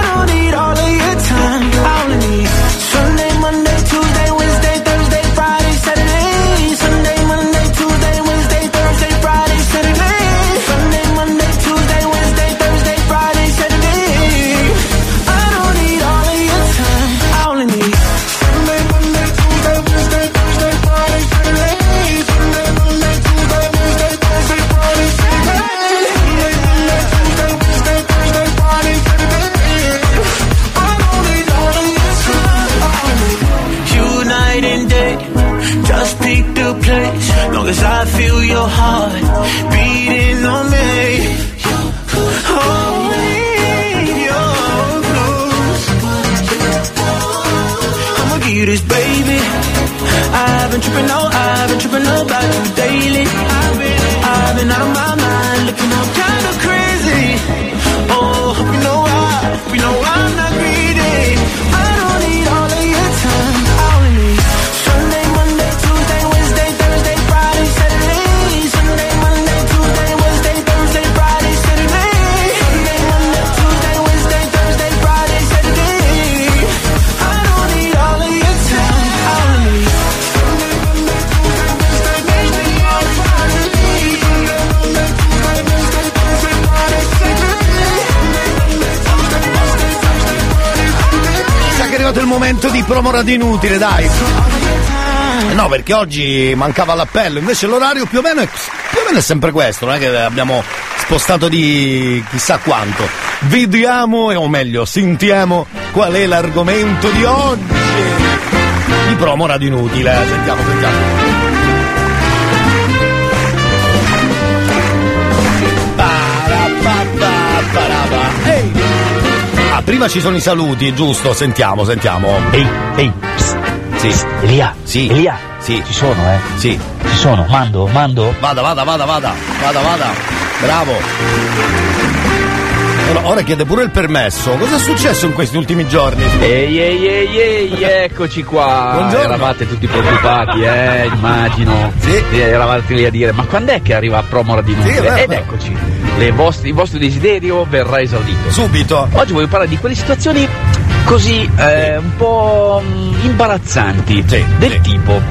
promo radio inutile, dai. Eh No, perché oggi mancava l'appello, invece l'orario più o meno è, più o meno è sempre questo, non è che abbiamo spostato di chissà quanto. Vediamo, o meglio, sentiamo qual è l'argomento di oggi. Di promo radio inutile, sentiamo, sentiamo. Parapapapparapa. Ehi! Ah, prima ci sono i saluti, giusto? Sentiamo, sentiamo. Ehi, ehi, Sì. Elia, Sì. Elia, Sì. ci sono, eh? Sì. Ci sono, mando, mando. Vada, vada, vada, vada, vada, vada. Bravo. Ora, ora chiede pure il permesso. Cosa è successo in questi ultimi giorni? Ehi, ehi, ehi, ehi, eccoci qua. Buongiorno. Eravate tutti preoccupati, eh, immagino. Sì. Eravate lì a dire, ma quando è che arriva Promora di Sì, è vero, Ed eccoci, le vostri- il vostro desiderio verrà esaudito. Subito. Oggi voglio parlare di quelle situazioni così eh, un po' mm, imbarazzanti. Sì, del sì. tipo,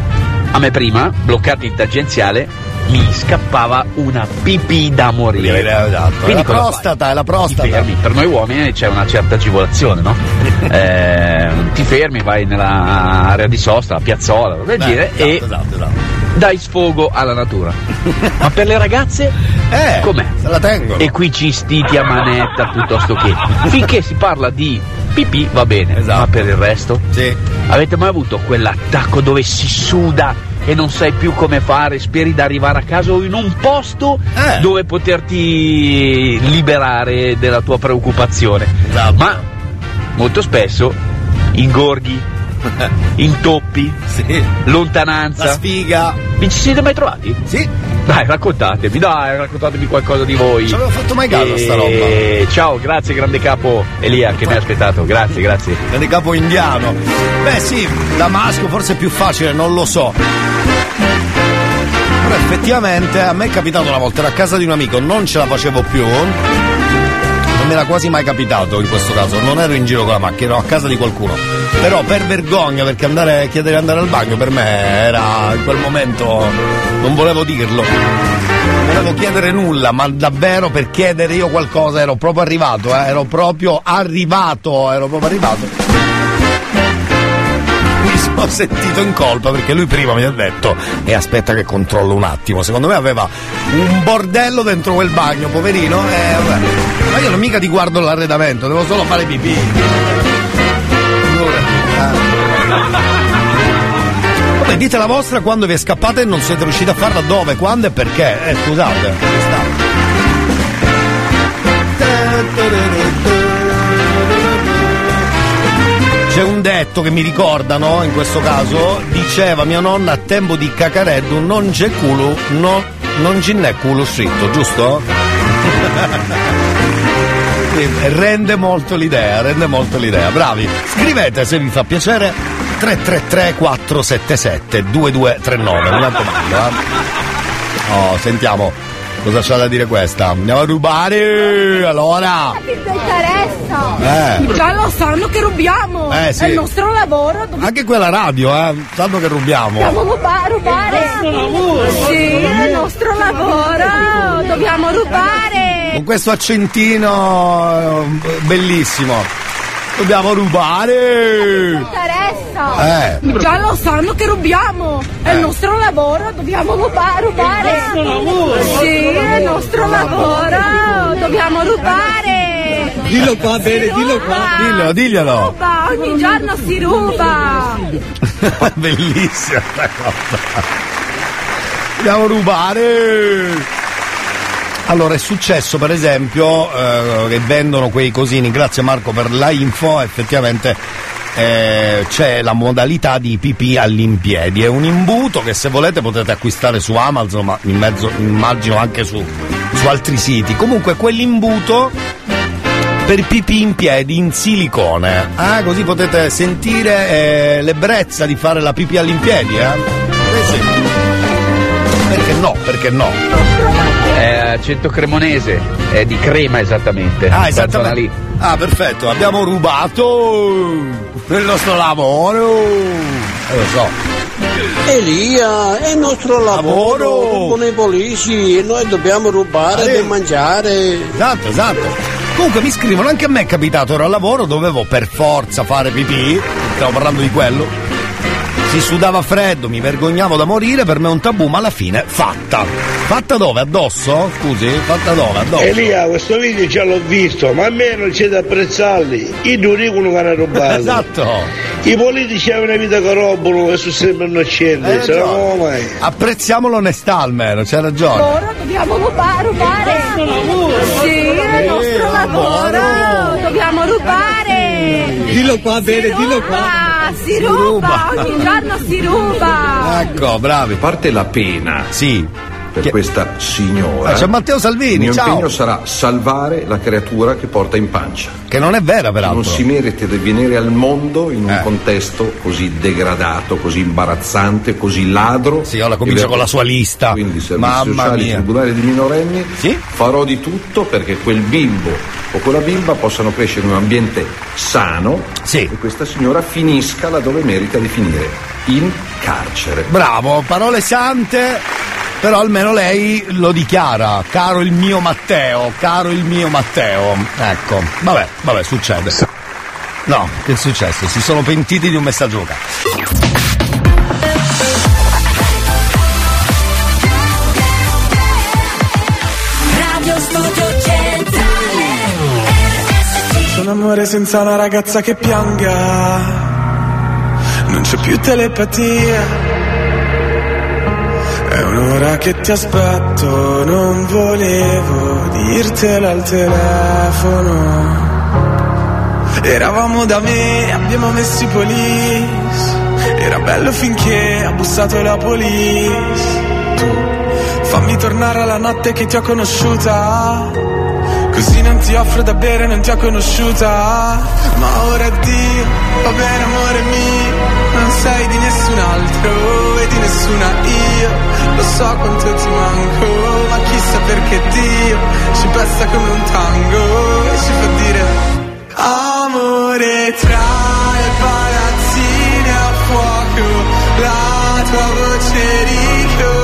a me prima, bloccati in tangenziale, mi scappava una pipì da morire. Esatto. Quindi la prostata, è la prostata. per noi uomini c'è una certa agevolazione, no? Eh, ti fermi, vai nell'area di sosta, la piazzola, genere, esatto, e esatto, esatto. Dai sfogo alla natura. Ma per le ragazze Eh, com'è? se la tengono. E qui ci stiti a manetta piuttosto che. Finché si parla di pipì va bene, Esatto. ma per il resto? Sì. Avete mai avuto quell'attacco dove si suda e non sai più come fare, speri di arrivare a casa o in un posto Eh. dove poterti liberare della tua preoccupazione? Esatto. Ma molto spesso ingorghi, intoppi, Sì. lontananza. La sfiga. Vi ci siete mai trovati? Sì. Dai, raccontatemi, dai, raccontatemi qualcosa di voi. Ci avevo fatto mai caso a sta roba. E- Ciao, grazie grande capo Elia che mi ha aspettato, grazie, grazie. Grande capo indiano. Beh sì, Damasco forse è più facile, non lo so. Però effettivamente a me è capitato una volta, ero a casa di un amico, non ce la facevo più. Non mi era quasi mai capitato in questo caso, non ero in giro con la macchina, ero a casa di qualcuno. Però per vergogna, perché andare, chiedere di andare al bagno per me era in quel momento. non volevo dirlo. Non volevo chiedere nulla, ma davvero per chiedere io qualcosa ero proprio arrivato, eh, ero proprio arrivato, ero proprio arrivato mi sono sentito in colpa perché lui prima mi ha detto e aspetta che controllo un attimo secondo me aveva un bordello dentro quel bagno poverino e vabbè. ma io non mica ti guardo l'arredamento devo solo fare pipì Vabbè, dite la vostra quando vi è scappata e non siete riusciti a farla dove, quando e perché eh scusate ci. C'è un detto che mi ricordano, in questo caso, diceva mia nonna a tempo di cacareddu non c'è culo, no, non ce n'è culo scritto, giusto? Rende molto l'idea, rende molto l'idea, bravi. Scrivete se vi fa piacere 333 477 2239, mi raccomando. Eh? Oh, sentiamo cosa c'ha da dire questa. Andiamo a rubare! Allora! Che ti interessa? Eh. Già lo sanno che rubiamo. Eh, sì. È il nostro lavoro. Dobbiamo Anche quella radio, eh, sanno che rubiamo. ruba- rubare. Sì, è il nostro lavoro. Dobbiamo rubare. Con questo accentino eh, bellissimo. Dobbiamo rubare! interessa. Eh. Già lo sanno che rubiamo. È il nostro lavoro. Dobbiamo ruba- rubare. Sì, è il nostro lavoro. Dobbiamo rubare. Dillo qua bene, dillo qua. Dillo, diglielo. Ruba, ogni giorno si ruba. Bellissima sta cosa. Dobbiamo rubare. Allora è successo per esempio eh, che vendono quei cosini, grazie Marco per la info, effettivamente eh, c'è la modalità di pipì all'impiedi. È un imbuto che se volete potete acquistare su Amazon, ma in mezzo, immagino anche su, su altri siti. Comunque quell'imbuto per pipì in piedi in silicone. Ah, così potete sentire eh, l'ebbrezza di fare la pipì all'impiedi, eh? Eh sì. Perché no? Perché no? Accento cremonese, è di crema esattamente. Ah, esattamente. lì. Ah, perfetto, abbiamo rubato il nostro lavoro. Eh, lo so. Elia, è il nostro lavoro, con i politici e noi dobbiamo rubare Ah, per eh. mangiare. Esatto, esatto. Comunque mi scrivono, anche a me è capitato, ero al lavoro, dovevo per forza fare pipì, stavo parlando di quello. Si sudava freddo, mi vergognavo da morire, per me è un tabù, ma alla fine fatta. Fatta dove? Addosso? Scusi? Fatta dove? Addosso? Elia, questo video già l'ho visto, ma almeno c'è da apprezzarli. I non dicono che hanno rubato. Esatto. I politici hanno una vita che robano e sono sempre innocenti, Hai se mai. Apprezziamo l'onestà almeno, c'è ragione. Ora dobbiamo rubare, rubare. Sì, è il nostro lavoro. Dobbiamo rubare. Dillo qua bene, dillo qua. Ah, si ruba, ogni giorno si ruba. Ecco, bravi. A parte la pena sì. Per questa signora, Ah, c'è Matteo Salvini, il mio ciao. impegno sarà salvare la creatura che porta in pancia. Che non è vera, peraltro. Non si merita di venire al mondo in un contesto così degradato, così imbarazzante, così ladro. Sì, ora comincia con la sua lista. Quindi servizi Mamma sociali, mia. tribunale di minorenni, farò di tutto perché quel bimbo o quella bimba possano crescere in un ambiente sano e questa signora finisca laddove merita di finire, in carcere. Bravo, parole sante, però almeno lei lo dichiara, caro il mio Matteo, caro il mio Matteo. Ecco, vabbè, vabbè, succede. No, che è successo? Si sono pentiti di un messaggio vocale. C'è un amore senza una ragazza che pianga. Non c'è più telepatia. È un'ora che ti aspetto, non volevo dirtelo al telefono. Eravamo da me, abbiamo messo i police. Era bello finché ha bussato la police. Tu fammi tornare alla notte che ti ho conosciuta. Così non ti offro da bere, non ti ho conosciuta. Ma ora Dio, va bene amore mio. Sei di nessun altro e di nessuna io. Lo so quanto ti manco, ma chissà perché Dio ci pesta come un tango e ci fa dire Amore tra le palazzine a fuoco, la tua voce riconosco.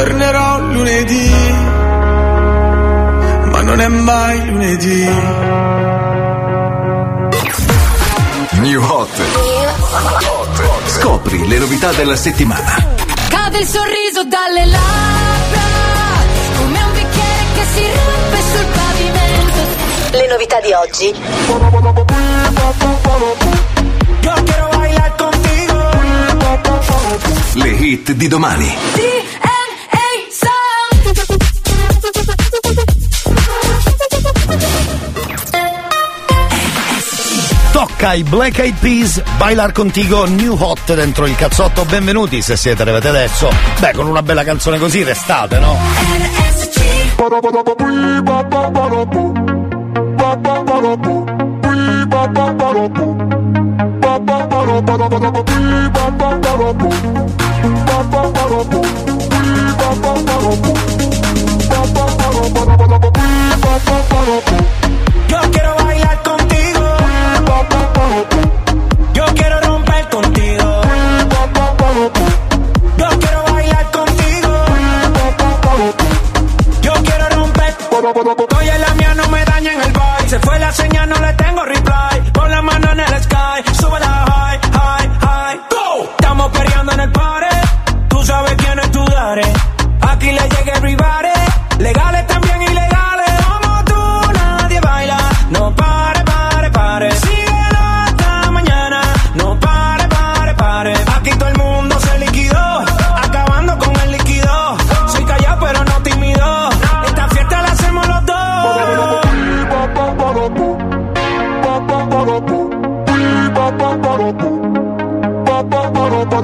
Tornerò lunedì, ma non è mai lunedì. New Hot. Scopri le novità della settimana. Cade il sorriso dalle labbra, come un bicchiere che si rompe sul pavimento. Le novità di oggi. Le hit di domani. DNA Tocca ai Black Eyed Peas, Bailar Contigo, New Hot dentro il cazzotto. Benvenuti se siete arrivati adesso. Beh, con una bella canzone così restate, no? Yo quiero bailar contigo. Yo quiero romper contigo. Yo quiero bailar contigo. Yo quiero romper. Estoy en la mía, no me dañen el vibe. Se fue la señal, no le tengo reply.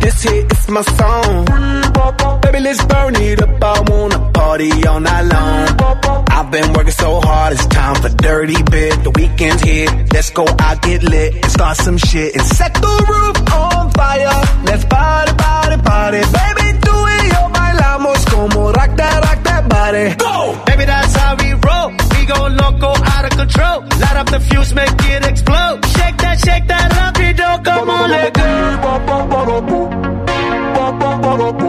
This hit is my song. Baby, let's burn it up. I wanna party all night long. I've been working so hard, it's time for dirty bit. The weekend's here, let's go out, get lit, and start some shit and set the roof on fire. Let's party, party, party. Baby, do it, yo, bailamos como rock that, rock that body. Go! Baby, that's how we roll. We go loco, out of control. Light up the fuse, make it explode. Shake that, shake that, Yo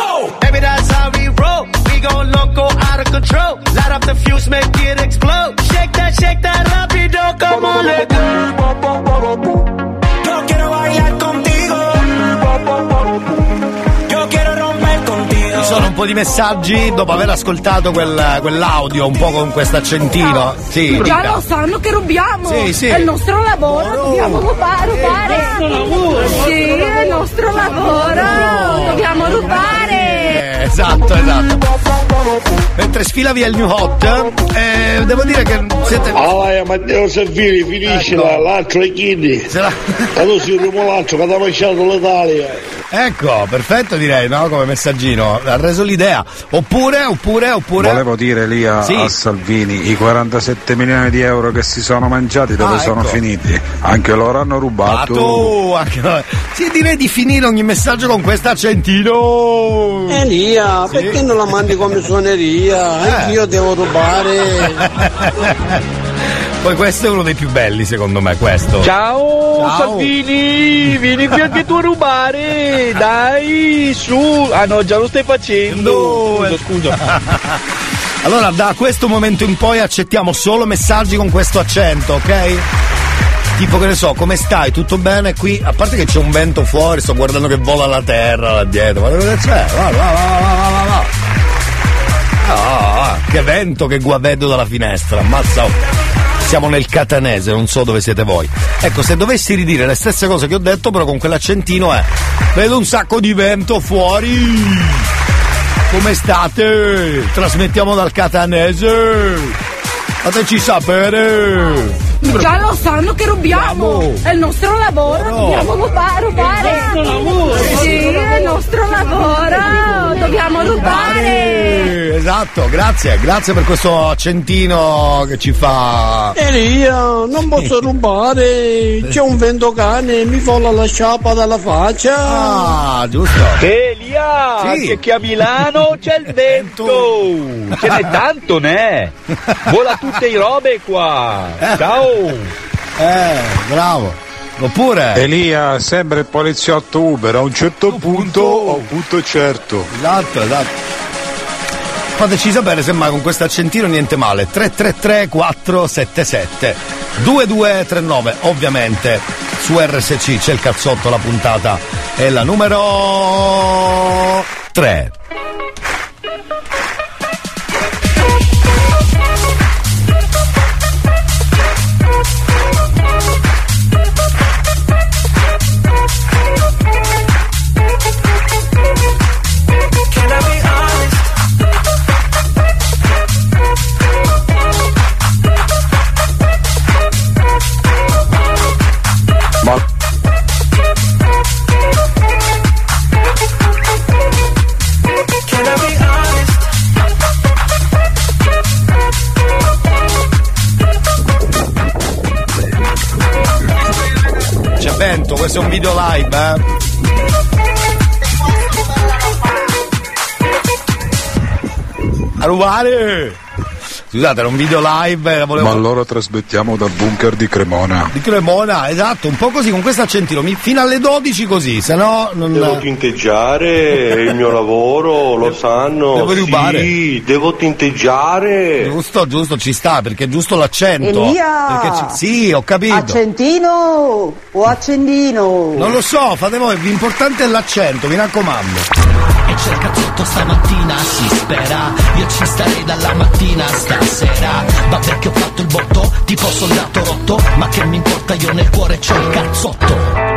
Control. Light up the fuse, make it explode. Shake that, shake that, rapido, come on, let go. Yo quiero bailar contigo. Yo quiero romper contigo. Ci sono un po' di messaggi dopo aver ascoltato quel- quell'audio un po' con questo accentino. Sì, Già dica. lo sanno che rubiamo. Sì, sì. È il nostro lavoro, dobbiamo rubare. rubare. È il nostro lavoro. Sì, è il nostro lavoro, dobbiamo rubare. Esatto, esatto. Mentre sfila via il New Hot, eh, devo dire che siete. Ah, Matteo Servini, finiscila, Ecco. l'altro è Chindi. Se la- Quando si rumo l'altro, che ha mangiato l'Italia. Ecco, perfetto direi, no? Come messaggino. Ha reso l'idea. Oppure, oppure, oppure. Volevo dire lì a, Sì. a Salvini i 47 milioni di euro che si sono mangiati dove Ah, sono ecco. finiti? Anche loro hanno Ah, rubato. tu, anche. Sì, direi di finire ogni messaggio con questo accentino. Elia, Sì. perché non la mandi come suoneria? Anch'io devo rubare. Poi questo è uno dei più belli, secondo me, questo. Ciao, Ciao. Salvini, vieni qui anche tu a rubare, dai, su. Ah no, già lo stai facendo. Scusa, scusa. Allora, da questo momento in poi accettiamo solo messaggi con questo accento, ok? Tipo che ne so, come stai? Tutto bene? Qui, a parte che c'è un vento fuori, sto guardando che vola la terra là dietro. Guarda cosa c'è? Va, va, va, va, va, va, va. Ah, ah, che vento che guavedo dalla finestra, ammazza. oh. Siamo nel catanese, non so dove siete voi. Ecco, se dovessi ridire le stesse cose che ho detto, però con quell'accentino è. Vedo un sacco di vento fuori. Come state? Trasmettiamo dal catanese. Fateci sapere. Già lo sanno che rubiamo! È il nostro lavoro, dobbiamo rubare, rubare! È il nostro lavoro, Sì, è il nostro lavoro! Dobbiamo rubare! Eh, Esatto, grazie, grazie per questo accentino che ci fa. Elia, non posso rubare. C'è un vento cane, mi vola la sciarpa dalla faccia. Ah, giusto. Elia, Sì. anche qui a Milano c'è il vento. Ce n'è tanto, ne? Vola tutte i robe qua. Ciao. Eh, bravo. Oppure. Elia sembra il poliziotto Uber, a un certo punto ho un punto certo. Esatto, esatto. Fateci sapere se mai con questo accentino niente male. 333 477 2239. Ovviamente su RSC c'è il cazzotto, la puntata è la numero 3. Questo è un video live, eh. A! Scusate, era un video live, la volevo. Ma allora trasmettiamo dal bunker di Cremona. Di Cremona, esatto, un po' così, con questo accentino, fino alle 12 così, se no non. Devo tinteggiare, è il mio lavoro, lo sanno. devo rubare. Sì, devo tinteggiare. Giusto, giusto, ci sta, perché è giusto l'accento. Elia! Perché ci- Sì, ho capito. Accentino o accendino? Non lo so, fate voi, l'importante è l'accento, mi raccomando. E c'è il cazzotto stamattina, si spera Io ci starei dalla mattina stasera Vabbè che ho fatto il botto, tipo soldato rotto. Ma che mi importa, io nel cuore c'ho il cazzotto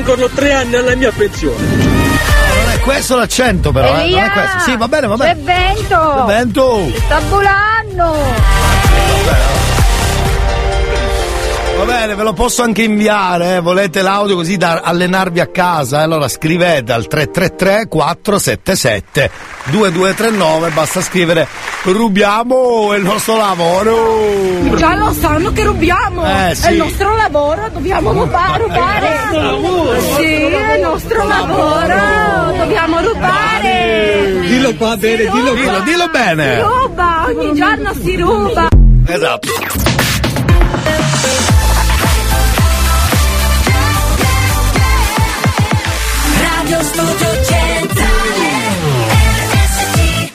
Mancano tre anni alla mia pensione. Non è questo l'accento però, eh, non è questo. Sì, va bene, va C'è bene. vento! Vento! Sta volando! Va bene, ve lo posso anche inviare, eh. volete l'audio così da allenarvi a casa? eh? Allora scrivete al 333 477 2239, basta scrivere rubiamo il nostro lavoro. Già lo sanno che rubiamo! Eh, sì. È il nostro lavoro, dobbiamo ruba- rubare! Sì, è il nostro lavoro, dobbiamo rubare! Dillo qua bene, dillo Dillo, dillo Si bene. ruba, ogni giorno si ruba! Esatto.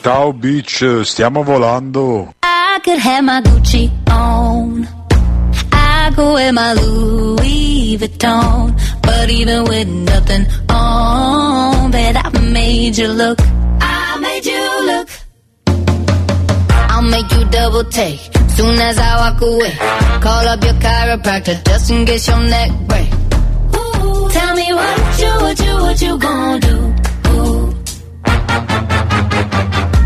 Ciao Beach, stiamo volando. I could have my Gucci on. I go wear my Louis Vuitton. But even with nothing on Bet I made you look I made you look. I'll make you double take. Soon as I walk away Call up your chiropractor Just in case your neck break. Ooh, Tell me what you, what you, what you gonna do? Ooh.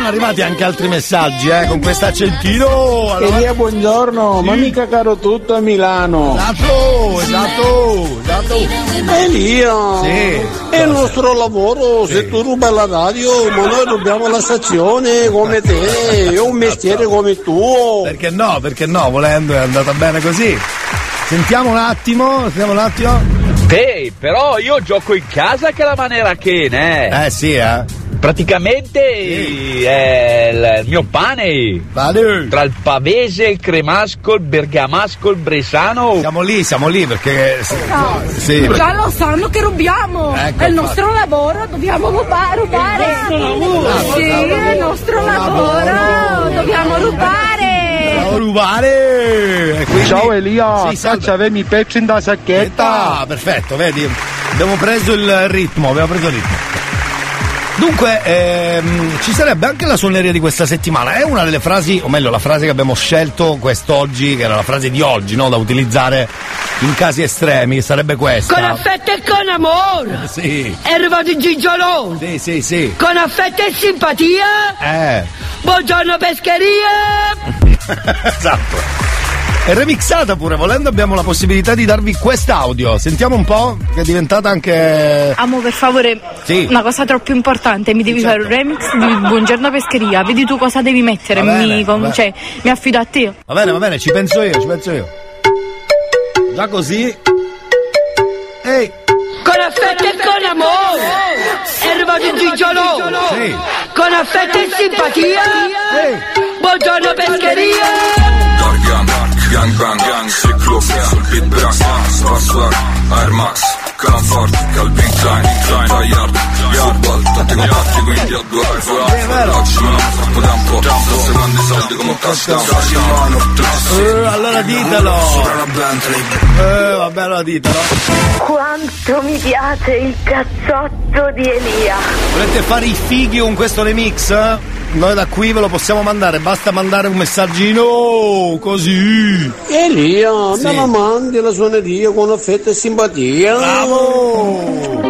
Sono arrivati anche altri messaggi, eh, con questo accentino. Allora- Elia, buongiorno, ma mica caro tutto a Milano. Esatto, esatto, esatto. Elia, Sì. è il nostro lavoro, se tu ruba la radio, ma noi rubiamo la stazione come te, è un mestiere come il tuo. Perché no, perché no, volendo è andata bene così. Sentiamo un attimo, sentiamo un attimo. Ehi, però io gioco in casa che la maniera che, ne? Eh sì, eh. Praticamente è il mio pane. Tra il pavese, il cremasco, il bergamasco, il bresano. Siamo lì, siamo lì perché. Sì. Già lo sanno che rubiamo! Ecco, è il nostro lavoro, dobbiamo ruba- rubare! È il nostro lavoro. Sì, è il nostro lavoro, dobbiamo rubare! Ciao rubare! Quindi- Ciao Elia, Sì, faccia avevi i pezzi in da sacchetta. Ah, perfetto, vedi? Abbiamo preso il ritmo, abbiamo preso il ritmo. Dunque, ehm, ci sarebbe anche la suoneria di questa settimana. È una delle frasi, o meglio, la frase che abbiamo scelto quest'oggi, che era la frase di oggi, no? Da utilizzare in casi estremi, sarebbe questa. Con affetto e con amore. Sì. Arrivato il Gigiolone. Sì, sì, sì. Con affetto e simpatia. Eh. Buongiorno pescheria. esatto. È remixata pure, volendo abbiamo la possibilità di darvi quest'audio. Sentiamo un po', che è diventata anche. Amo, per favore, Sì. una cosa troppo importante, mi devi fare un remix di Buongiorno Pescheria, vedi tu cosa devi mettere, bene, mi, bene. cioè, mi affido a te. Va bene, va bene, ci penso io, ci penso io. Già così. Ehi! Con affetto e con amore. È arrivato il Gigiolone. Sì. Con affetto e simpatia. Buongiorno pescheria. Gangbang, Cyklus, Sulpit bırakma Spars var, Air Max Comfort, kalbin klein, klein Tayyar, Arval Tanti contatti quindi a due iPhone Oggi non ho troppo tempo Forse quando i soldi come un cascano Eh, allora ditelo. Sopra la Bentley Eh, vabbè, allora ditelo. Quanto mi piace il cazzotto di Elia. Volete fare i fighi con questo remix? Noi da qui ve lo possiamo mandare, basta mandare un messaggino così. Elia, Sì. me la mandi la suoneria con affetto e simpatia. Bravo!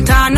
Time.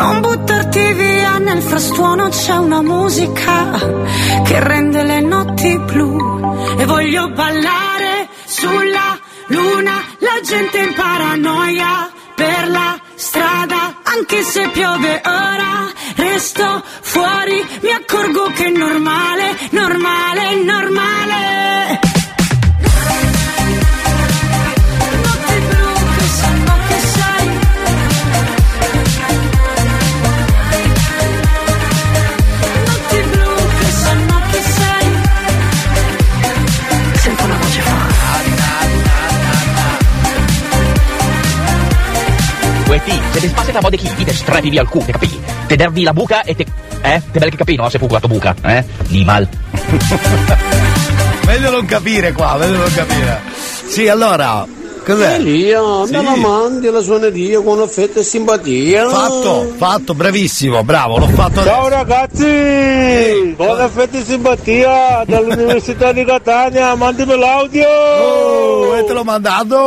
Non buttarti via nel frastuono c'è una musica che rende le notti blu e voglio ballare sulla luna, la gente in paranoia per la strada, anche se piove ora, resto fuori, mi accorgo che è normale, normale, normale. Se tra mode chi, ti strappi via il cu, te capì? Te dervi la buca e te... Eh? Te bel che capì, no? Se fu quattro buca, eh? Lì mal. Meglio non capire qua, meglio non capire. Sì, allora, cos'è? Elia, Sì. me la mandi la suoneria con affetto e simpatia. Fatto, fatto, bravissimo, bravo, l'ho fatto Ciao adesso. ragazzi, buon affetto e simpatia dall'Università di Catania, mandami l'audio. Oh, e te l'ho mandato.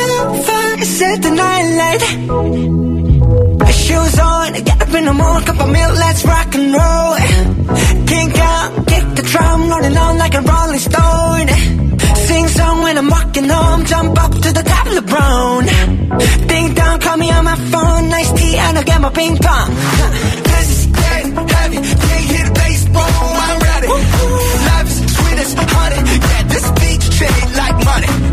set the night light. Shoes on, get up in the morning, cup of milk, let's rock and roll. Kink out, kick the drum, rolling on like a rolling stone. Sing song when I'm walking home, jump up to the top of the brown. Ding dong, call me on my phone, nice tea, and I'll get my ping pong. This is getting heavy, can't hear the bass, boom, I'm ready. Life is sweet as honey, yeah, this beat straight like money.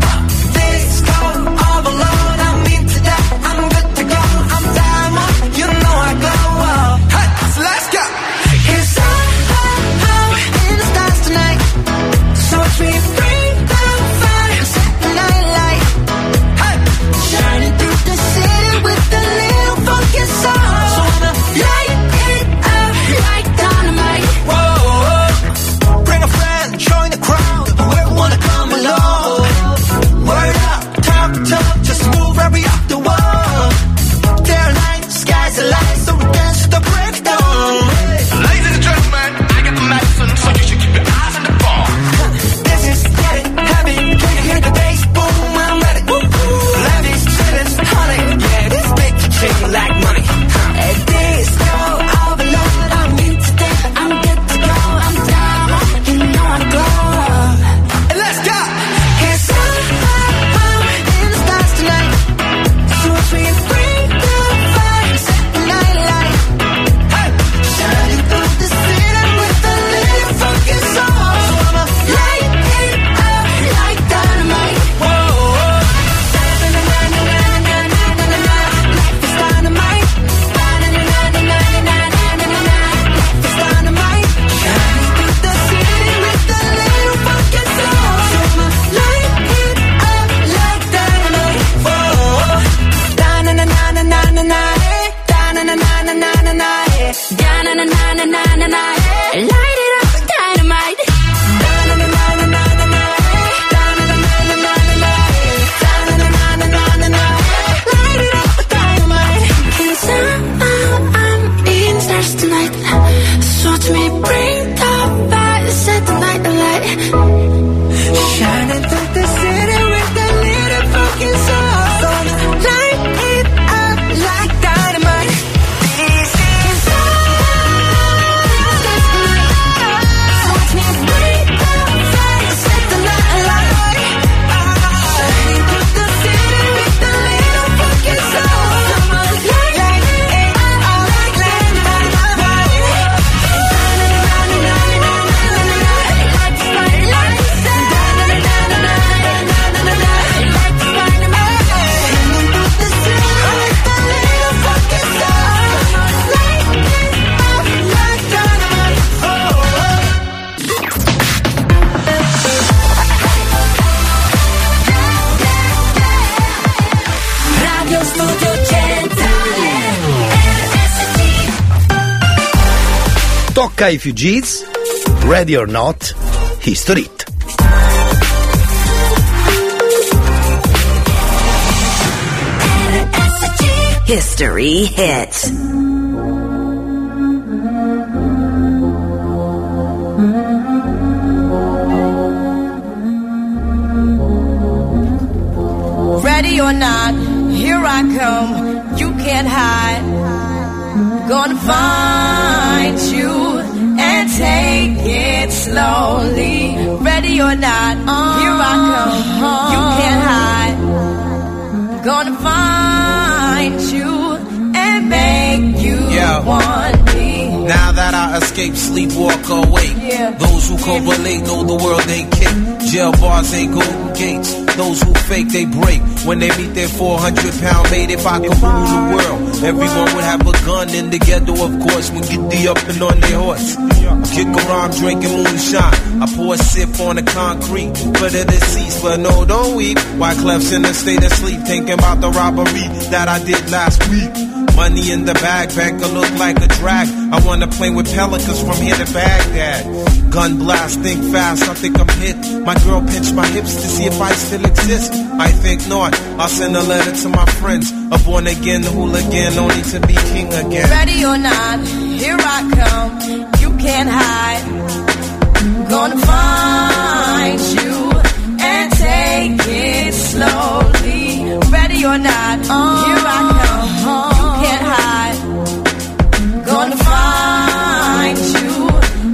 Tocca ai Fugees, Ready or Not, History Hit. History hits. Ready or not, here I come. You can't hide. Gonna find you and take it slowly. Ready or not, here I come. You can't hide. Gonna find you and make you Yeah. want me. Now that I escape, sleep, walk awake. Yeah. Those who correlate know the world ain't kick. Jail bars ain't golden gates. Those who fake, they break. When they meet their 400 pound mate, if I could rule the world, everyone would have a gun in the ghetto, of course, when get the up and on their horse. I kick around drinking moonshine. I pour a sip on the concrete for the deceased, but no, don't weep. Why Clef's in a state of sleep, thinking about the robbery that I did last week. Money in the bag, banker look like a drag. I wanna play with pelicans from here to Baghdad. Gun blast, think fast, I think I'm hit. My girl pinched my hips to see if I still exist. I think not. I'll send a letter to my friends. A born again hooligan, only to be king again. Ready or not, here I come. You can't hide. Gonna find you and take it slowly. Ready or not, here I come. You can't hide. Gonna find you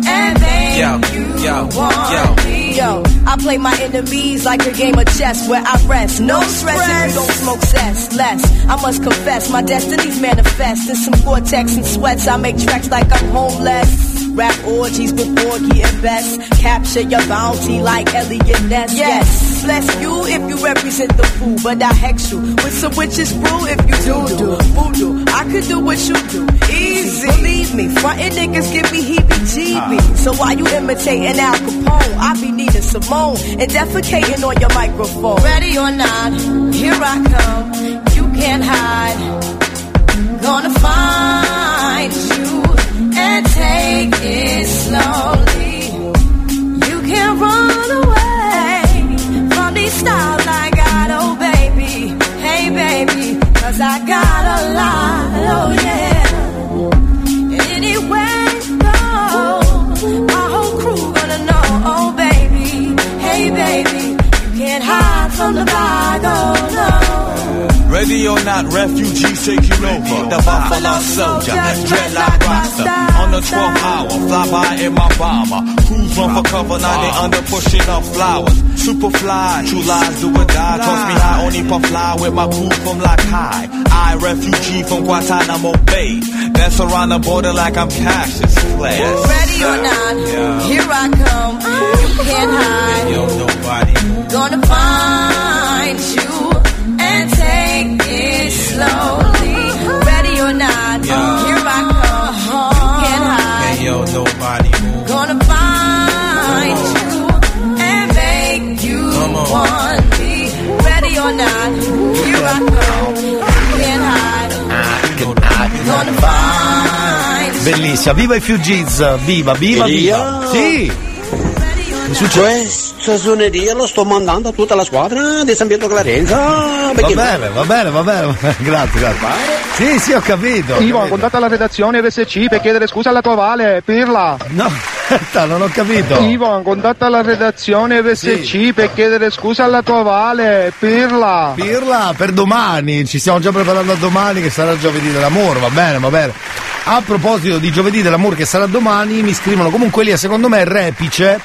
and make yo, you yo, want yo. me. Yo play my enemies like a game of chess where I rest. No stress if you don't smoke cess. Less, I must confess, my destinies manifest in some vortex and sweats. I make tracks like I'm homeless. Rap orgies with Porgy and Best. Capture your bounty like Elliot Ness. Yes, bless you if you represent the fool, but I hex you with some witches brew if you do do voodoo. I could do what you do, easy. Believe me, frontin' niggas give me heebie-jeebies. So why you imitating Al Capone? I be needing Simone and defecating on your microphone. Ready or not, here I come. You can't hide. Gonna find you and take it slowly. You can't run away from the bag, oh no. Ready or not, refugees taking over. The Buffalo Soldier, dreadlock roster. On the 12th hour, fly by in my bomber. Cruise run for cover, now they under pushing up flowers. Super fly, true lies do or die. Toss me high, only puff fly with my crew from like high. I, refugee from Guantanamo Bay. Dance around the border like I'm Cassius Clay. Ready or not, here I come. You can't hide. Yo, nobody. Gonna find you and take it slowly. Ready or not, here I come. Can't hide. Hey, yo, nobody. Gonna find you and make you want me. Ready or not, here I come. Can't hide. Gonna find Bellissima, viva i Fugees, viva, viva, viva. Sì. Questa suoneria lo sto mandando a tutta la squadra di San Pietro Clarenza. Va perché no? bene, va bene, va bene, va bene. grazie, grazie. Sì, sì, ho capito. ho Ivo, capito. contatta la redazione RSC per chiedere scusa alla tua Vale, Pirla. No, aspetta, non ho capito. Ivo, contatta la redazione RSC per chiedere scusa alla tua Vale, Pirla. Pirla per domani, ci stiamo già preparando a domani che sarà giovedì dell'amore, va bene, va bene. A proposito di giovedì dell'amore che sarà domani, mi scrivono comunque lì, secondo me Repice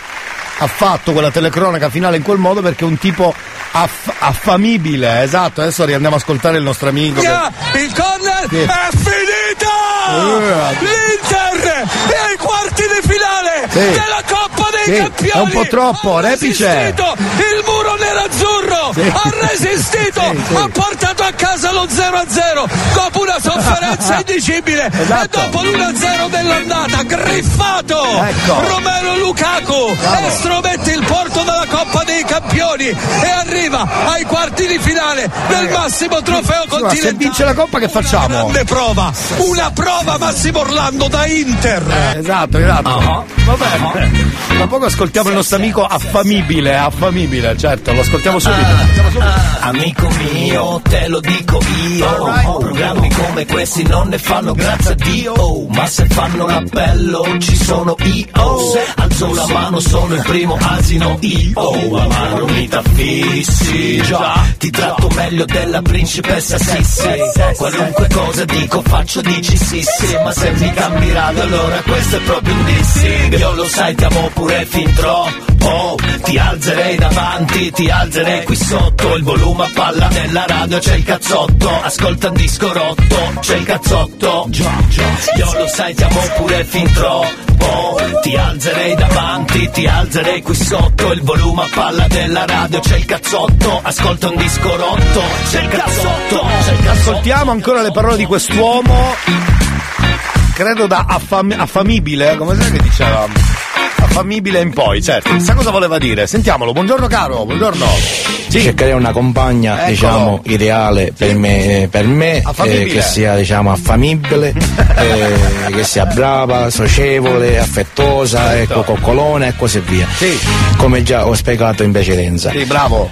ha fatto quella telecronaca finale in quel modo perché è un tipo aff- affamibile, esatto, adesso riandiamo ad ascoltare il nostro amico. che- Il corner Sì. è finito! Eh. L'Inter è ai quarti di finale Sì. della Coppa dei Sì, Campioni! è un po' troppo, Ha Repice. resistito Il muro nerazzurro Sì. ha resistito, Sì, sì. ha portato a casa lo 0-0 dopo una sofferenza indicibile Esatto. e dopo l'1-0 dell'andata, griffato Ecco. Romero Lukaku Bravo. estromette il porto della Coppa dei Campioni e arriva ai quarti di finale del massimo trofeo Sì, ma se continentale. vince la coppa che facciamo? Grande prova, una prova Massimo Orlando da Inter. Esatto, esatto. Va bene. Tra poco ascoltiamo il nostro amico affamibile, affamibile, certo, lo ascoltiamo subito. ascoltiamo subito. Amico mio, te lo dico io. Programmi come questi non ne fanno grazie a Dio. Oh, Ma se fanno l'appello ci sono io Alzo la mano, sono il primo asino io Amaro mi t'affissi. Già Ti tratto meglio della principessa Sissi. Qualunque cosa dico faccio dici sì sì Ma se mi cambi radio allora questo è proprio un dissing Io lo sai ti amo pure fin troppo. Ti alzerei davanti, ti alzerei qui sotto. Il volume a palla nella radio c'è il cazzotto. Ascolta un disco rotto, c'è il cazzotto. Io lo sai ti amo pure fin troppo. Ti alzerei davanti, ti alzerei qui sotto. Il volume a palla della radio c'è il cazzotto. Ascolta un disco rotto, c'è il cazzotto. C'è il cazzotto. Ascoltiamo ancora le parole di quest'uomo, credo da affam- affamibile, come sai che diceva? Affamibile in poi, certo. Sa cosa voleva dire? Sentiamolo, buongiorno caro, buongiorno. Sì. cercherei una compagna Eccolo. diciamo ideale per me, per me Affamibile. eh, che sia diciamo affamibile eh, che sia brava socievole affettuosa Certo. ecco coccolona e così via come già ho spiegato in precedenza Sì, bravo.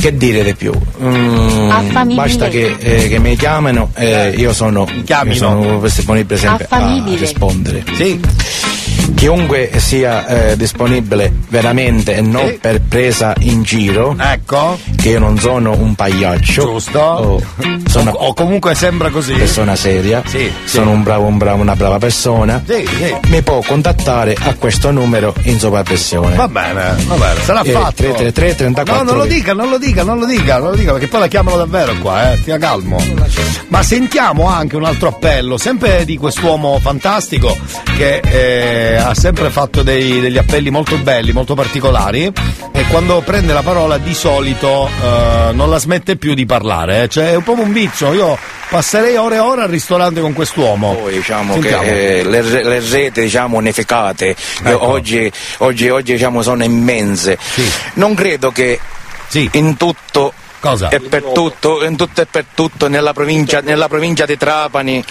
che dire di più Mm, basta che, eh, che mi chiamino eh, io sono, io sono disponibile sempre a Affamibile. rispondere Sì. Chiunque sia eh, disponibile veramente e non Sì. per presa in giro, Ecco. che io non sono un pagliaccio, Giusto. o sono O, o comunque sembra così. persona seria, Sì, sono un bravo, un bravo, una brava persona, Sì, sì. mi può contattare a questo numero in sovrappressione. Va bene, va bene, sarà Eh, fatto. 333 34 No, non lo dica, non lo dica, non lo dica, non lo dica, perché poi la chiamano davvero qua, eh, stia calmo. Ma sentiamo anche un altro appello, sempre di quest'uomo fantastico che ha sempre fatto dei- degli appelli molto belli, molto particolari e quando prende la parola di solito eh, non la smette più di parlare, eh. cioè è un po' un vizio, io passerei ore e ore al ristorante con quest'uomo. Poi diciamo Sentiamo. che eh, le, le reti diciamo unificate eh, Ecco. oggi, oggi, oggi diciamo sono immense. Non credo che in tutto Cosa? e per tutto, in tutto e per tutto nella provincia, nella provincia di Trapani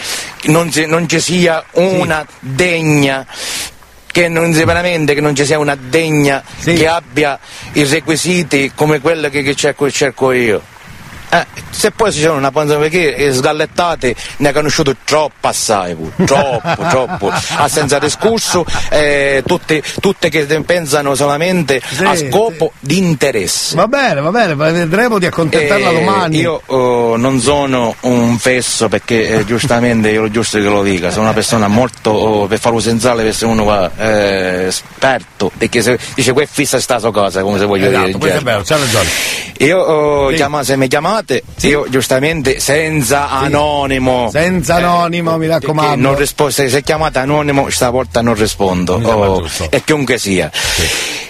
non, ci- non ci sia una degna che non veramente che non ci sia una degna che abbia i requisiti come quello che, che cerco, cerco io. Eh, se poi ci sono una panza perché eh, sgallettate ne ha conosciuto troppo assai pure, troppo, troppo, a senza discorso, eh, tutte, tutte che pensano solamente a Sì, scopo di interesse. Va bene, va bene, vedremo di accontentarla Eh, domani. Io oh, non sono un fesso perché eh, giustamente io lo giusto che lo dica, sono una persona molto oh, per farlo senz'ale per essere uno qua, esperto, perché se dice que fissa sta so cosa, come se voglio Esatto, dire. c'ha ragione. Io oh, Sì. chiama- se mi chiamate, io giustamente senza anonimo. Senza anonimo, mi perché raccomando. non rispo- se, se chiamate anonimo stavolta non rispondo. oh, e chiunque sia.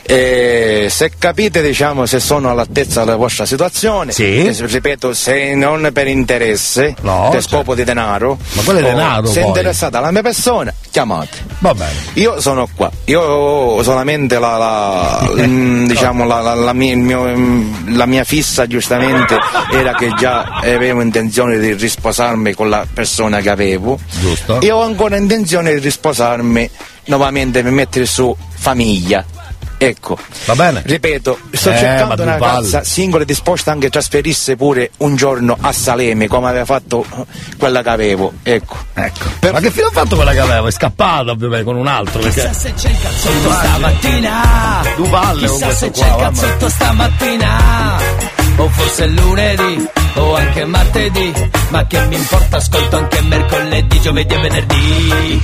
Eh, se capite diciamo se sono all'altezza della vostra situazione, eh, ripeto, se non per interesse, per scopo di denaro, Ma quello è denaro, se poi. interessata alla mia persona, chiamate. Va bene. Io sono qua, io ho solamente la, la- mm, diciamo, la, la- mia, mio, mm, la mia fissa giustamente era che già avevo intenzione di risposarmi con la persona che avevo. Giusto. Io ho ancora intenzione di risposarmi nuovamente per mettere su famiglia. Ecco. Va bene. Ripeto, sto Eh, cercando una ragazza singola e disposta anche a trasferirsi pure un giorno a Salemi, come aveva fatto quella che avevo. Ecco. Ecco. Ma che fine ha fatto quella che avevo? È scappata ovviamente con un altro. Perché... Chissà se c'è il cazzotto stamattina. Du palle con Chissà questo se qua, c'è il cazzotto stamattina. O forse lunedì, o anche martedì. Ma che mi importa, ascolto anche mercoledì, giovedì e venerdì.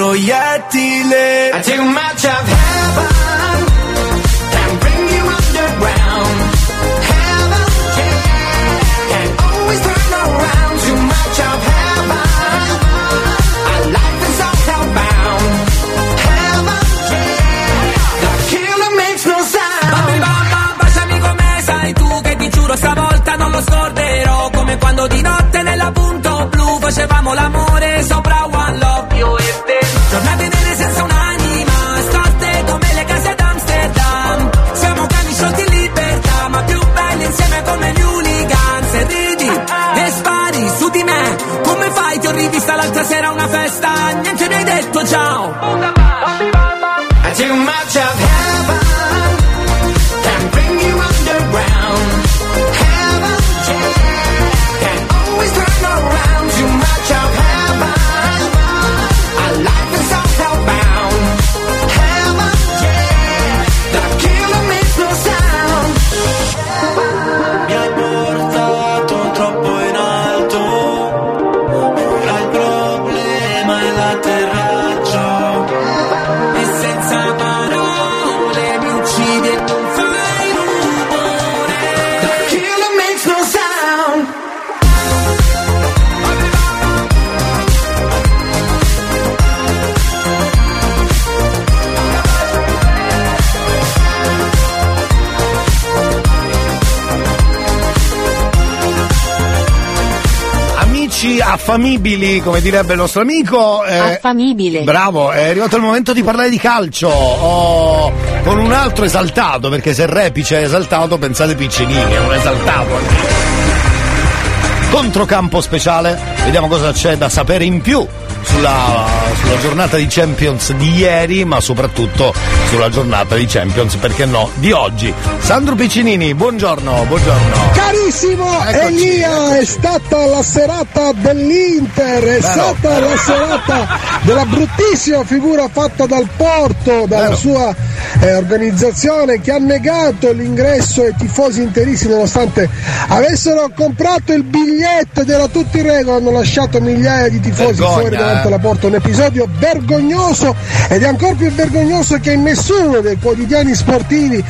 un proiettile Too much of heaven can bring you underground. Heaven, yeah, can always turn around. Too much of heaven, our life is all hellbound. Heaven, yeah, the killer makes no sound. Bambi bamba, baciami come sai tu che ti giuro stavolta non lo scorderò Come quando di notte nella punto blu facevamo l'amore sopra One rivista l'altra sera a una festa affamibili, come direbbe il nostro amico. eh, Affamibile. Bravo, è arrivato il momento di parlare di calcio. Oh, con un altro esaltato, perché se Repice è esaltato, pensate Piccinini, è un esaltato. Controcampo speciale, vediamo cosa c'è da sapere in più sulla, sulla giornata di Champions di ieri, ma soprattutto sulla giornata di Champions, perché no, di oggi. Sandro Piccinini, buongiorno, buongiorno. Carissimo Eccoci, Elia, è stata la serata dell'Inter, è Vero, stata la serata della bruttissima figura fatta dal Porto, dalla Vero. sua eh, organizzazione che ha negato l'ingresso ai tifosi interisti nonostante avessero comprato il biglietto ed era tutto in regola, hanno lasciato migliaia di tifosi Vergogna, fuori davanti eh. alla porta, un episodio vergognoso ed è ancora più vergognoso che nessuno dei quotidiani sportivi,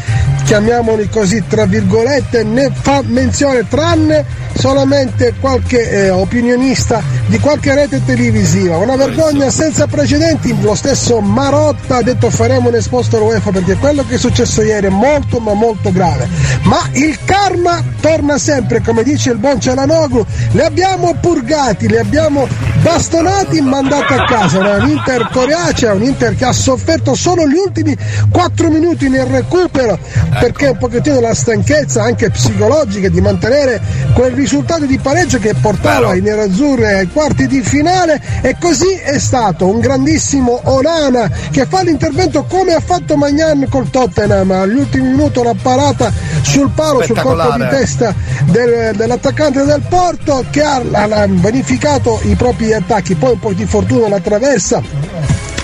chiamiamoli così tra virgolette, ne fa menzione tranne solamente qualche eh, opinionista di qualche rete televisiva. Una vergogna senza precedenti, lo stesso Marotta ha detto faremo un esposto all'UEFA perché quello che è successo ieri è molto ma molto grave. Ma il karma torna sempre, come dice il buon Cialanoglu, li abbiamo purgati, li abbiamo bastonati, mandati a casa. Era un Inter coriacea, un Inter che ha sofferto solo gli ultimi 4 minuti nel recupero perché un pochettino la stanchezza anche psicologica di mantenere quel risultato di pareggio che portava i nerazzurri ai quarti di finale e così è stato un grandissimo Onana che fa l'intervento come ha fatto Magnan col Tottenham. Agli ultimi minuti una parata sul palo sul colpo di testa del- dell'attaccante del Porto che ha, ha- ha vanificato i propri attacchi poi un po' di fortuna la traversa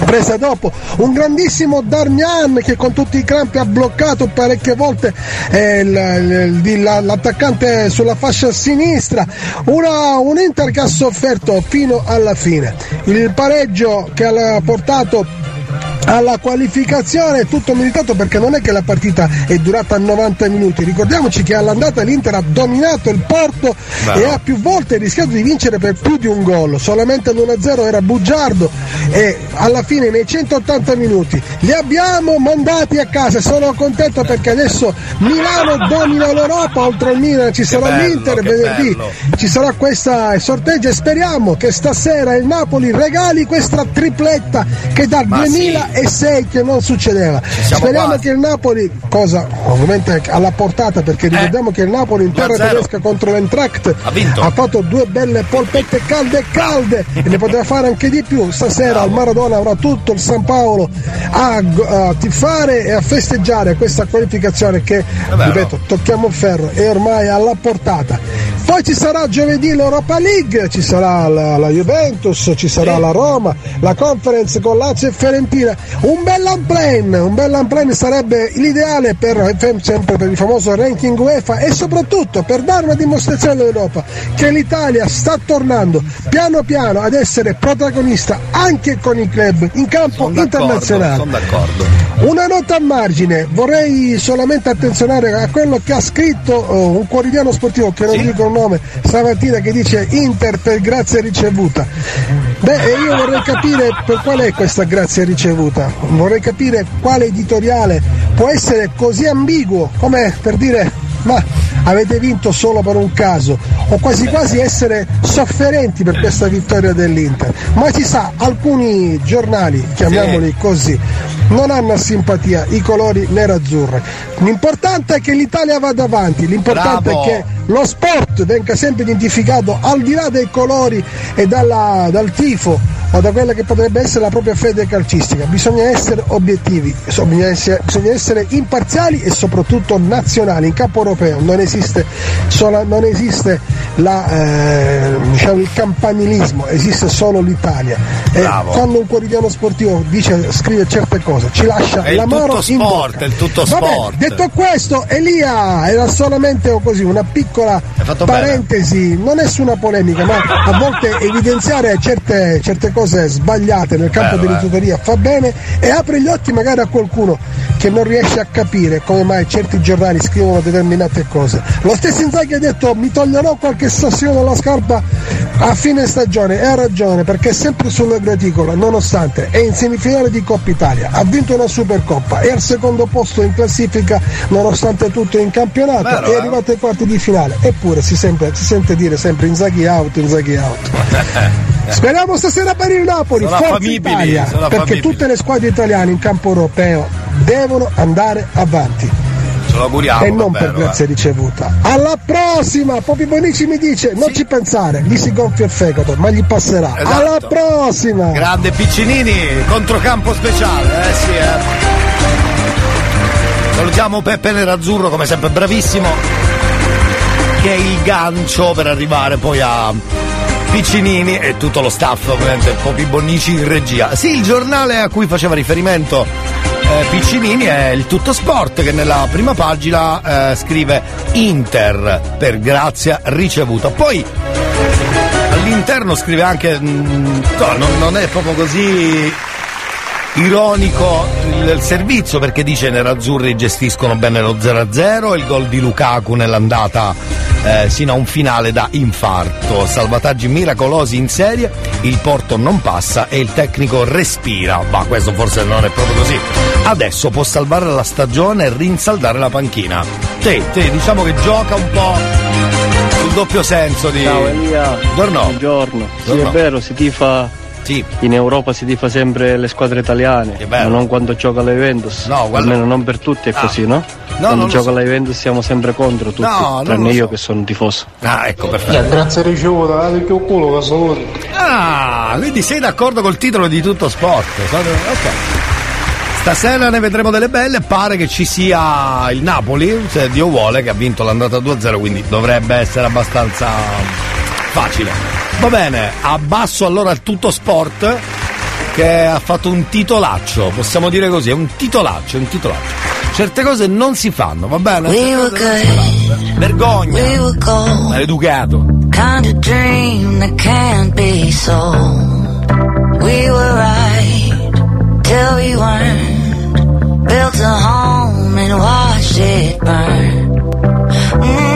presa dopo. Un grandissimo Darmian che con tutti i crampi ha bloccato parecchie volte eh, il- il- la- l'attaccante sulla fascia sinistra. Una- un Inter che ha sofferto fino alla fine. Il pareggio che ha portato alla qualificazione è tutto meritato perché non è che la partita è durata 90 minuti. Ricordiamoci che all'andata l'Inter ha dominato il Porto Bravo. e ha più volte rischiato di vincere per più di un gol. Solamente l'1-0 era bugiardo e alla fine nei 180 minuti li abbiamo mandati a casa. Sono contento perché adesso Milano domina l'Europa oltre al Milan ci sarà bello, l'Inter venerdì. bello. ci sarà questa sorteggio e speriamo che stasera il Napoli regali questa tripletta che dal Ma 2006 che non succedeva. Speriamo quasi. che il Napoli, cosa ovviamente alla portata perché ricordiamo che il Napoli in terra 1-0. tedesca contro l'Entracht Ha vinto. fatto due belle polpette calde calde e ne poteva fare anche di più. Stasera al Maradona avrà tutto il San Paolo a, a tifare e a festeggiare questa qualificazione che, ripeto, tocchiamo il ferro, è ormai alla portata. Poi ci sarà giovedì l'Europa League, ci sarà la, la Juventus, ci sarà la Roma, la conference con Lazio e Fiorentina. Un bel unplan, un bel unplan sarebbe l'ideale per, sempre per il famoso ranking UEFA e soprattutto per dare una dimostrazione all'Europa che l'Italia sta tornando piano piano ad essere protagonista anche con i club in campo internazionale. Sono d'accordo. Una nota a margine, vorrei solamente attenzionare a quello che ha scritto oh, un quotidiano sportivo che non dico il nome stamattina che dice Inter per grazia ricevuta. Beh, io vorrei capire per qual è questa grazia ricevuta, vorrei capire quale editoriale può essere così ambiguo come per dire ma avete vinto solo per un caso o quasi quasi essere sofferenti per questa vittoria dell'Inter. Ma ci sa, alcuni giornali, chiamiamoli così, non hanno simpatia i colori nerazzurri. L'importante è che l'Italia vada avanti, l'importante Bravo. è che lo sport venga sempre identificato al di là dei colori e dalla- dal tifo o da quella che potrebbe essere la propria fede calcistica. Bisogna essere obiettivi, bisogna essere, bisogna essere imparziali e soprattutto nazionali. In campo europeo non esiste, sola- non esiste la, eh, diciamo, il campanilismo, esiste solo l'Italia. Quando un quoridiano sportivo dice, scrive certe cose, ci lascia È il l'amaro tutto in sport, bocca. è il tutto Vabbè, sport. detto questo, Elia era solamente così una piccola parentesi, non nessuna polemica, ma a volte evidenziare certe, certe cose sbagliate nel campo Bello, dell'editoria fa bene e apre gli occhi magari a qualcuno che non riesce a capire come mai certi giornali scrivono determinate cose. Lo stesso Inzaghi ha detto mi toglierò qualche sassino dalla scarpa a fine stagione e ha ragione perché è sempre sulla graticola nonostante è in semifinale di Coppa Italia, ha vinto una Supercoppa, è al secondo posto in classifica nonostante tutto in campionato, Vero, è eh? arrivato ai quarti di finale, eppure si, sempre- si sente dire sempre Inzaghi out, Inzaghi out. Speriamo stasera per il Napoli, Sono forza Italia, perché tutte le squadre italiane in campo europeo devono andare avanti Ce lo auguriamo. e non per davvero, grazia eh. ricevuta. Alla prossima! Popi Bonici mi dice: non ci pensare, gli si gonfia il fegato, ma gli passerà. Esatto. Alla prossima! Grande Piccinini, controcampo speciale, eh sì, eh. Salutiamo Peppe Nerazzurro, come sempre bravissimo, che è il gancio per arrivare poi a Piccinini e tutto lo staff, ovviamente, Popi Bonici in regia. Sì, il giornale a cui faceva riferimento eh, Piccinini è il Tutto Sport che nella prima pagina eh, scrive Inter per grazia ricevuta. Poi all'interno scrive anche mm, no, non, non è proprio così ironico il, il servizio perché dice nerazzurri gestiscono bene lo 0-0 il gol di Lukaku nell'andata eh, sino a un finale da infarto salvataggi miracolosi in serie il Porto non passa e il tecnico respira ma questo forse non è proprio così adesso può salvare la stagione e rinsaldare la panchina te, te diciamo che gioca un po' sul doppio senso di Ciao Elia. Buongiorno. Buongiorno. Sì, Buongiorno. è vero, si tifa. In Europa si tifa sempre le squadre italiane, ma non quando gioca la Juventus. No, guarda- Almeno non per tutti è Ah. così, no? non quando gioca so. la Juventus siamo sempre contro tutti, No, non tranne io so. che sono tifoso. ah ecco perfetto Grazie ricevuta, date più culo che saluti. Ah, quindi sei d'accordo col titolo di tutto sport? Ok. Stasera ne vedremo delle belle, pare che ci sia il Napoli, se Dio vuole, che ha vinto l'andata 2-0, quindi dovrebbe essere abbastanza facile. Va bene, abbasso allora il tutto sport che ha fatto un titolaccio, possiamo dire così, è un titolaccio, è un titolaccio. Certe cose non si fanno, va bene? We were good, Vergogna, we maleducato. Kind of dream that can't be sold. We were right till we weren't. Built a home and watched it burn. Mm,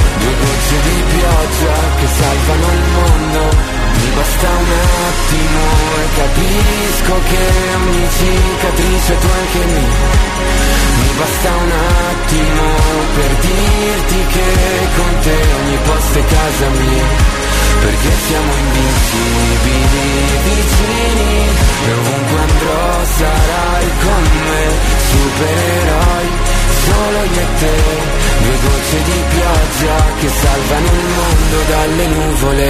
Due gocce di pioggia che salvano il mondo mi basta un attimo e capisco che ogni cicatrice tu anche mia. Mi basta un attimo per dirti che con te ogni posto è casa mia. Perché siamo invincibili vicini e ovunque andrò sarai con me, supereroi, solo io e te, due gocce di pioggia che salvano il mondo dalle nuvole.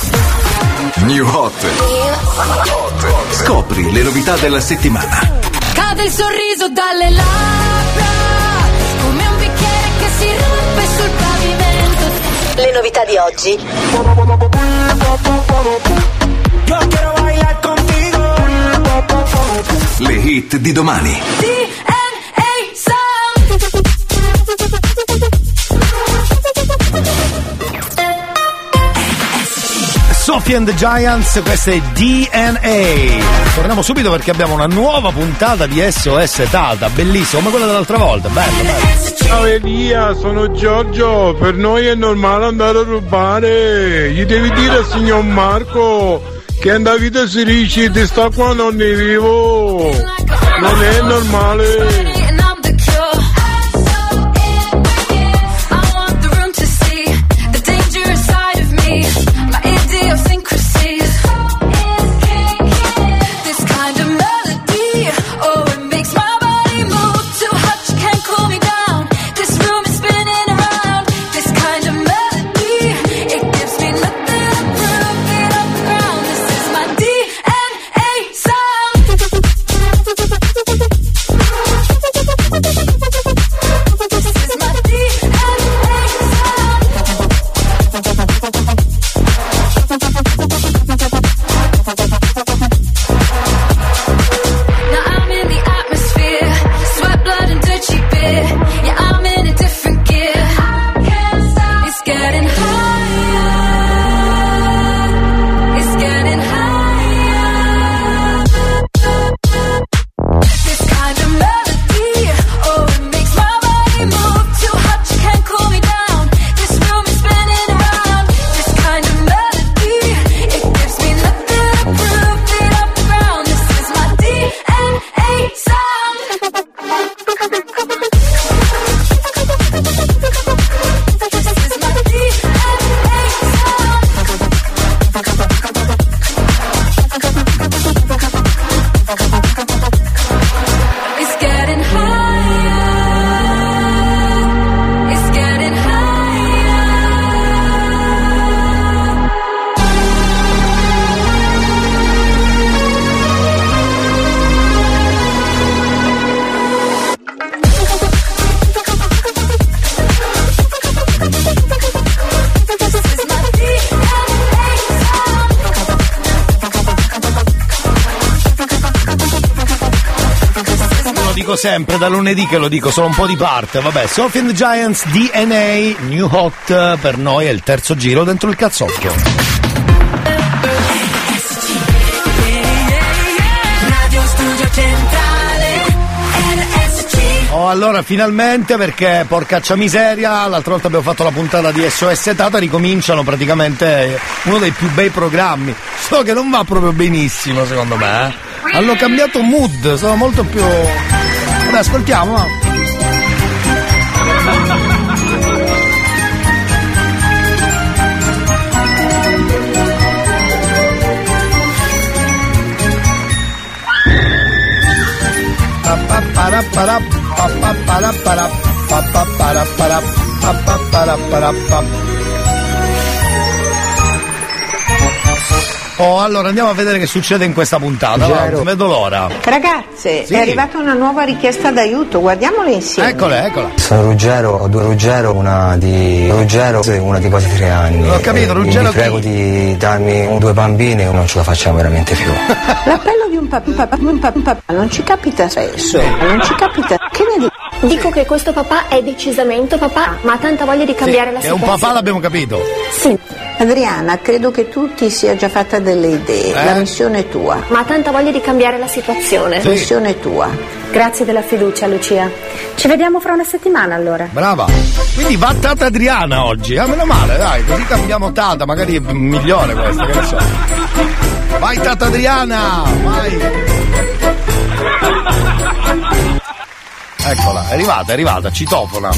New Hot. Scopri le novità della settimana. Cade il sorriso dalle labbra, come un bicchiere che si rompe sul pavimento. Le novità di oggi. Le hit di domani. Sophie and the Giants, questa è DNA. Torniamo subito perché abbiamo una nuova puntata di SOS Tata, bellissima, come quella dell'altra volta, bello, bello. Ciao Elia, sono Giorgio, per noi è normale andare a rubare, gli devi dire al signor Marco che in vita si dice di sta qua non ne vivo, non è normale. Sempre, da lunedì che lo dico, sono un po' di parte. Vabbè, Sophie and the Giants DNA, New Hot per noi è il terzo giro dentro il cazzotto. Oh, allora finalmente perché porcaccia miseria, l'altra volta abbiamo fatto la puntata di SOS Tata, ricominciano praticamente uno dei più bei programmi. Solo che non va proprio benissimo secondo me. eh. Hanno cambiato mood, sono molto più. 다 ascoltiamo. 빠빠빠라빠라 빠빠빠라빠라 빠빠빠라빠라 빠빠빠라빠라 Oh, allora andiamo a vedere che succede in questa puntata. non vedo l'ora. Ragazze, Sì. è arrivata una nuova richiesta d'aiuto, guardiamola insieme. Eccola, eccola. Sono Ruggero, ho due Ruggero, una di Ruggero e una di quasi tre anni. Ho capito, E Ruggero Vi prego di darmi un- due bambine o non ce la facciamo veramente più. L'appello non ci capita spesso, non ci capita. Che ne dici? Dico che questo papà è decisamente papà, ma ha tanta voglia di cambiare la È un situazione. papà, l'abbiamo capito. Sì. Adriana, credo che tu ti sia già fatta delle idee. Eh? La missione è tua. Ma ha tanta voglia di cambiare la situazione. La missione è tua. Grazie della fiducia, Lucia. Ci vediamo fra una settimana allora. Brava. Quindi va Tata Adriana oggi. Ah, meno male, dai, così cambiamo Tata, magari è migliore questa, che ne so. Vai Tata Adriana, vai. Eccola, è arrivata, è arrivata, citofona.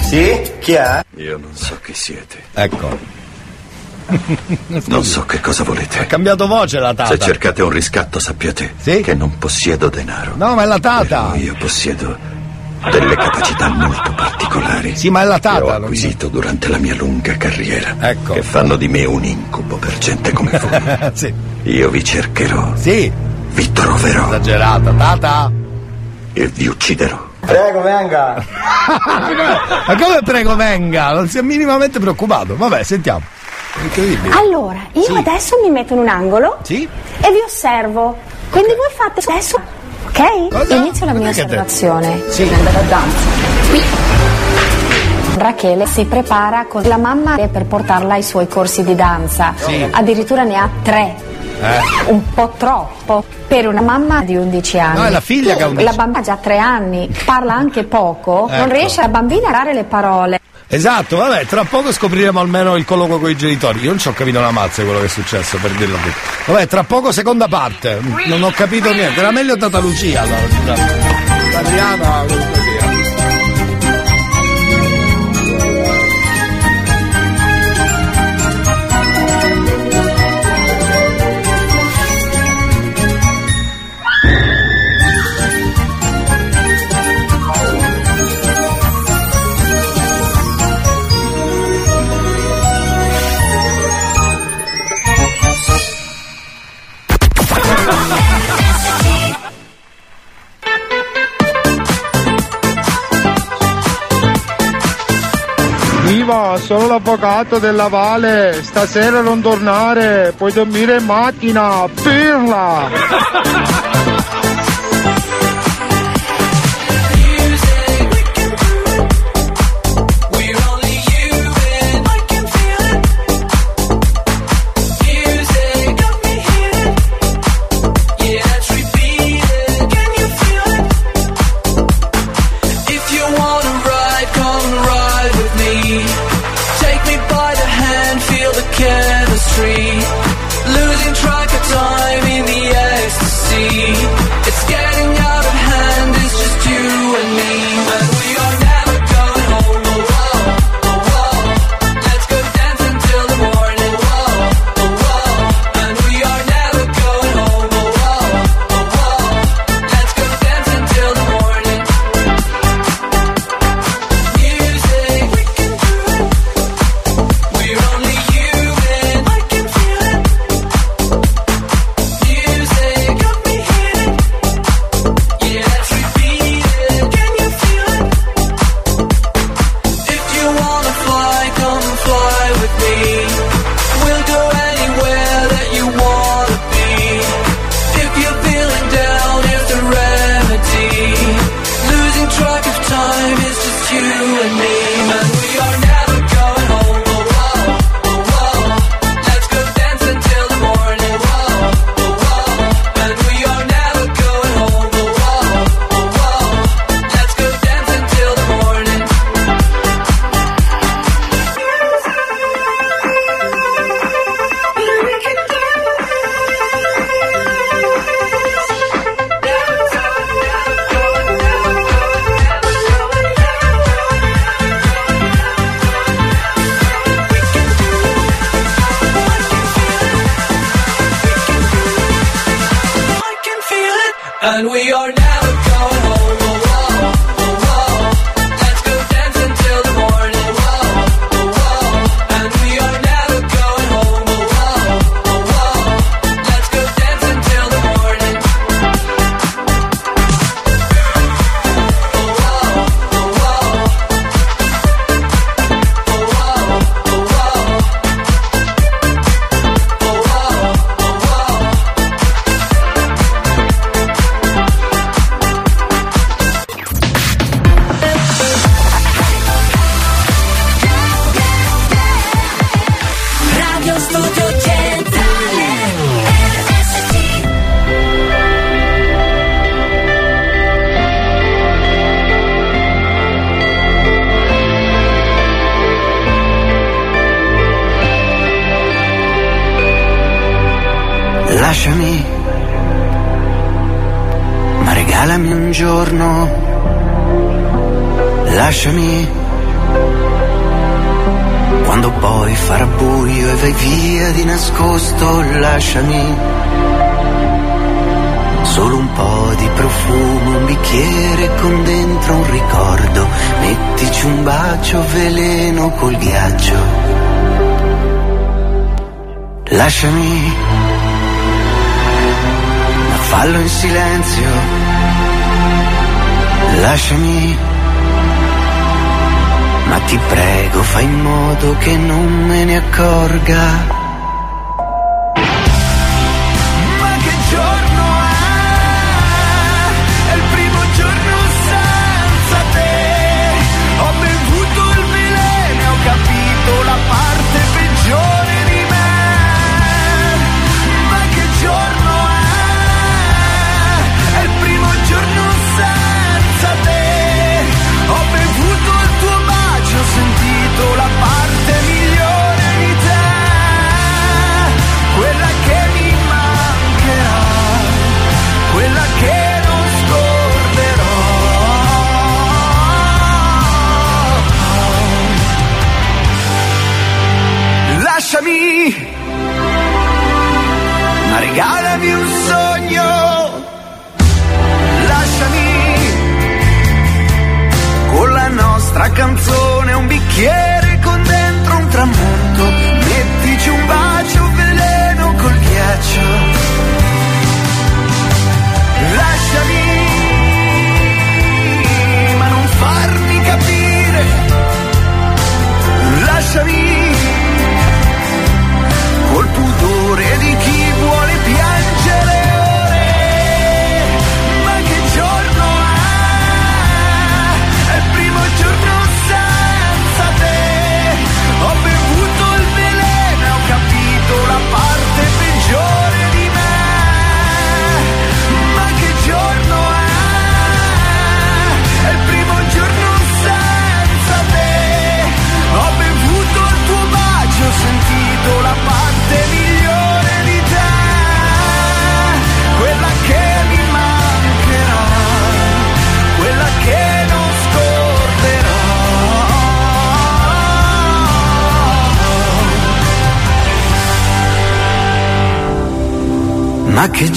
Sì? Chi è? Io non so chi siete. Ecco. Non so che cosa volete. Ha cambiato voce la Tata. Se cercate un riscatto sappiate che non possiedo denaro. No, ma è la Tata. Io possiedo delle capacità molto particolari. Sì, ma è la Tata. Che ho acquisito durante la mia lunga carriera. Ecco. Che fanno di me un incubo per gente come voi. sì. Io vi cercherò. Sì. Vi troverò. Esagerata, Tata. E vi ucciderò. Prego, venga. Ma come prego venga? Non si è minimamente preoccupato. Vabbè, sentiamo. Incredibile. Allora, io adesso mi metto in un angolo Sì? e vi osservo. Quindi voi fate adesso. Ok? Cosa? Inizio la mia osservazione. Sì. Prende la danza. Qui. Rachele si prepara con la mamma per portarla ai suoi corsi di danza. Sì. Addirittura ne ha tre. Eh? Un po' troppo per una mamma di 11 anni. No, è la figlia che ha 11. La bambina ha già tre anni, parla anche poco, non Ecco. riesce la bambina a dare le parole. Esatto, vabbè, tra poco scopriremo almeno il colloquio con i genitori. Io non ci ho capito una mazza quello che è successo, per dirlo tutta. Vabbè, tra poco seconda parte. Non ho capito niente. Era meglio Tata Lucia allora. scusa. Viva, sono l'avvocato della Vale, stasera non tornare, puoi dormire in macchina, pirla!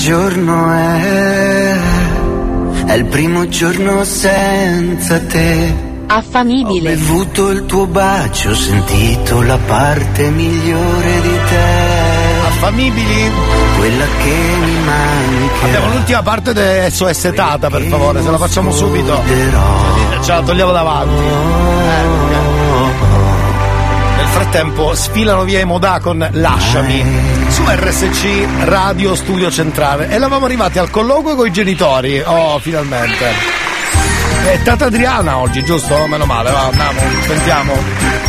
giorno è? È il primo giorno senza te. Affamibile. Ho bevuto il tuo bacio, ho sentito la parte migliore di te. Affamibili? Quella che mi manca. Abbiamo l'ultima parte di SOS Tata, per favore, se la facciamo subito. Ce la togliamo davanti. Eh, ok. Frattempo sfilano via i Modà con Lasciami su RSC Radio Studio Centrale e eravamo arrivati al colloquio con i genitori. Oh, finalmente. È Tata Adriana oggi, giusto? Meno male, va, andiamo, sentiamo.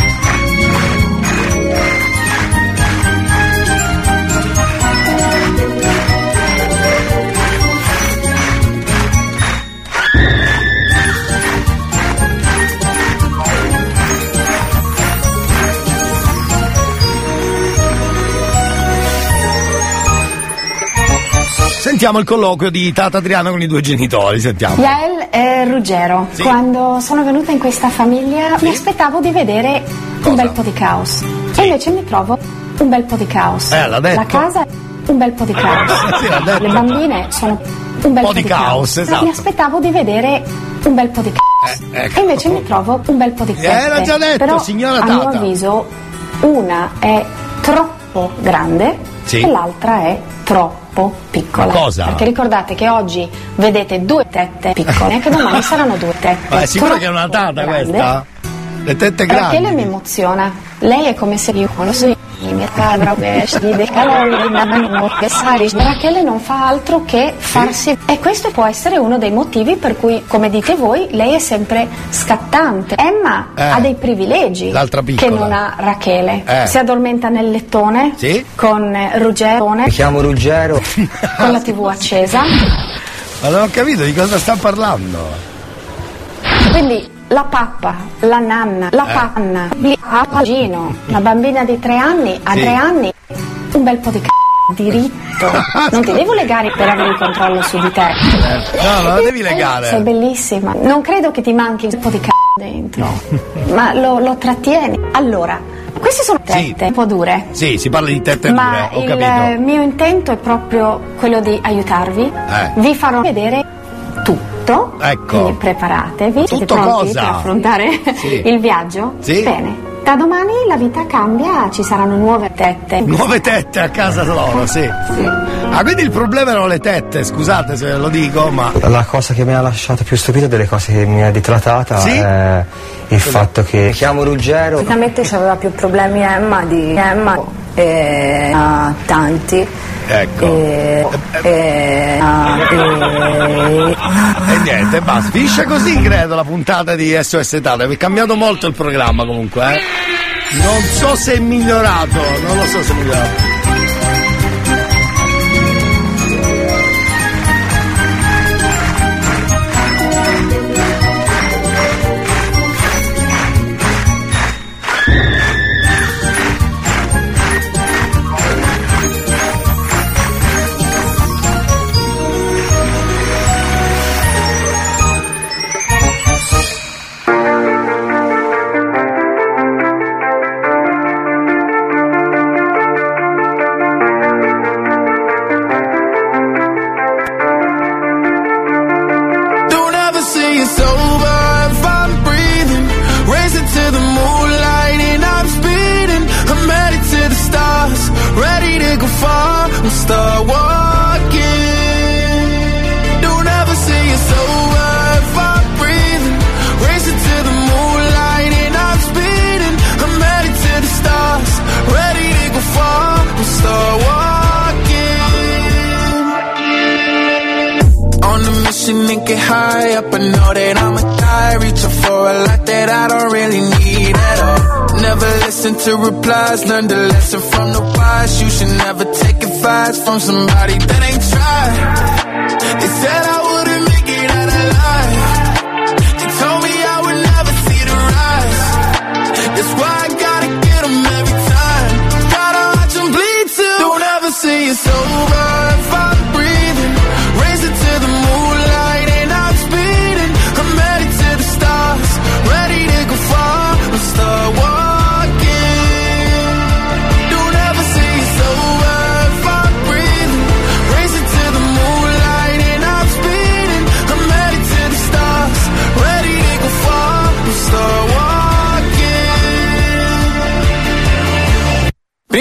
Sentiamo il colloquio di Tata Adriana con i due genitori, sentiamo. Yael e Ruggero, Sì. quando sono venuta in questa famiglia mi aspettavo di vedere un bel po' di caos. E invece mi trovo un bel po' di caos. Eh, l'ha detto. La casa un bel po' di caos. Sì, l'ha detto. Le bambine sono un bel po' di, caos, esatto. Mi aspettavo di vedere un bel po' di caos. ecco. E invece mi trovo un bel po' di caos. Era già detto, Però, signora a mio Tata. avviso, una è troppo grande Sì. e l'altra è troppo piccola. Ma cosa? Perché ricordate che oggi vedete due tette piccole che domani saranno due tette. Ma è sicuro che è una tata questa? Le tette Perché grandi. lei mi emoziona. Lei è come se io non lo so. Vesti calori, che sari. Rachele non fa altro che farsi. E questo può essere uno dei motivi per cui, come dite voi, lei è sempre scattante. Emma Eh. ha dei privilegi che non ha Rachele. Eh. Si addormenta nel lettone Sì. con Ruggero, Mi chiamo Ruggero. con la tv accesa. Ma non ho capito di cosa sta parlando. Quindi la pappa, la nanna, la Eh. panna, il papagino, una bambina di tre anni, a Sì. tre anni, un bel po' di c***o. diritto. Non ti devo legare per avere il controllo su di te. No, non la devi legare. Sei bellissima. Non credo che ti manchi un po' di c***o dentro, ma lo, lo trattieni. Allora, queste sono tette un po' dure. Sì, si parla di tette Ma dure, ho il mio intento è proprio quello di aiutarvi. Eh. Vi farò vedere tutto. Ecco. Quindi preparatevi. Siete Tutto pronti cosa? per affrontare Sì. il viaggio? Sì. Bene. Da domani la vita cambia, ci saranno nuove tette. Nuove tette a casa loro, sì. Ah, quindi il problema erano le tette, scusate se lo dico, ma. La cosa che mi ha lasciato più stupito delle cose che mi ha ditratata Sì? è il fatto che mi chiamo Ruggero. Solitamente aveva più problemi Emma di Emma e ha tanti. Ecco. E, e, e- niente, basta. Finisce così, credo, la puntata di SOS Italia. È cambiato molto il programma comunque, eh. Non so se è migliorato, non lo so se è migliorato. Far and start walking. Don't ever say it's over if I'm breathing. Racing to the moonlight and I'm speeding. I'm headed to the stars, ready to go far and start walking. On a mission and get high up. I know that I'ma die. Reaching for a lot that I don't really need at all. Never listen to replies. Learn the lesson from the wise. You should never advice from somebody that ain't tried. They said I wouldn't make it out alive. They told me I would never see the rise. That's why I gotta get every time. Gotta watch bleed too. Don't ever say it's over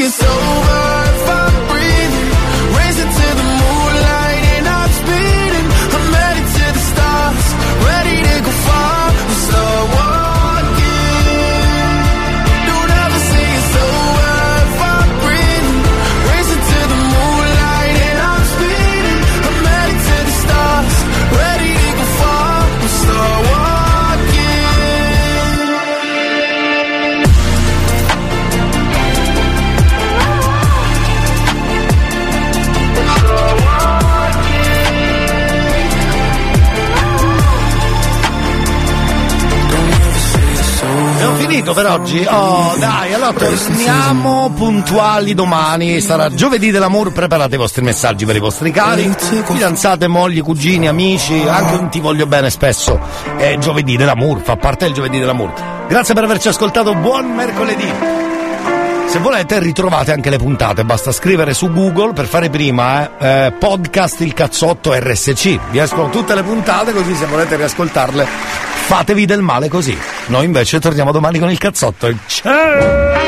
it's over Finito per oggi? Oh, dai, allora torniamo puntuali domani. Sarà giovedì dell'amore. Preparate i vostri messaggi per i vostri cari, fidanzate, mogli, cugini, amici. Anche un ti voglio bene spesso. È giovedì dell'amore, fa parte del giovedì dell'amore. Grazie per averci ascoltato. Buon mercoledì. Se volete ritrovate anche le puntate, basta scrivere su Google per fare prima eh, eh, podcast il cazzotto RSC. Vi escono tutte le puntate così se volete riascoltarle fatevi del male così. Noi invece torniamo domani con il cazzotto. Ciao!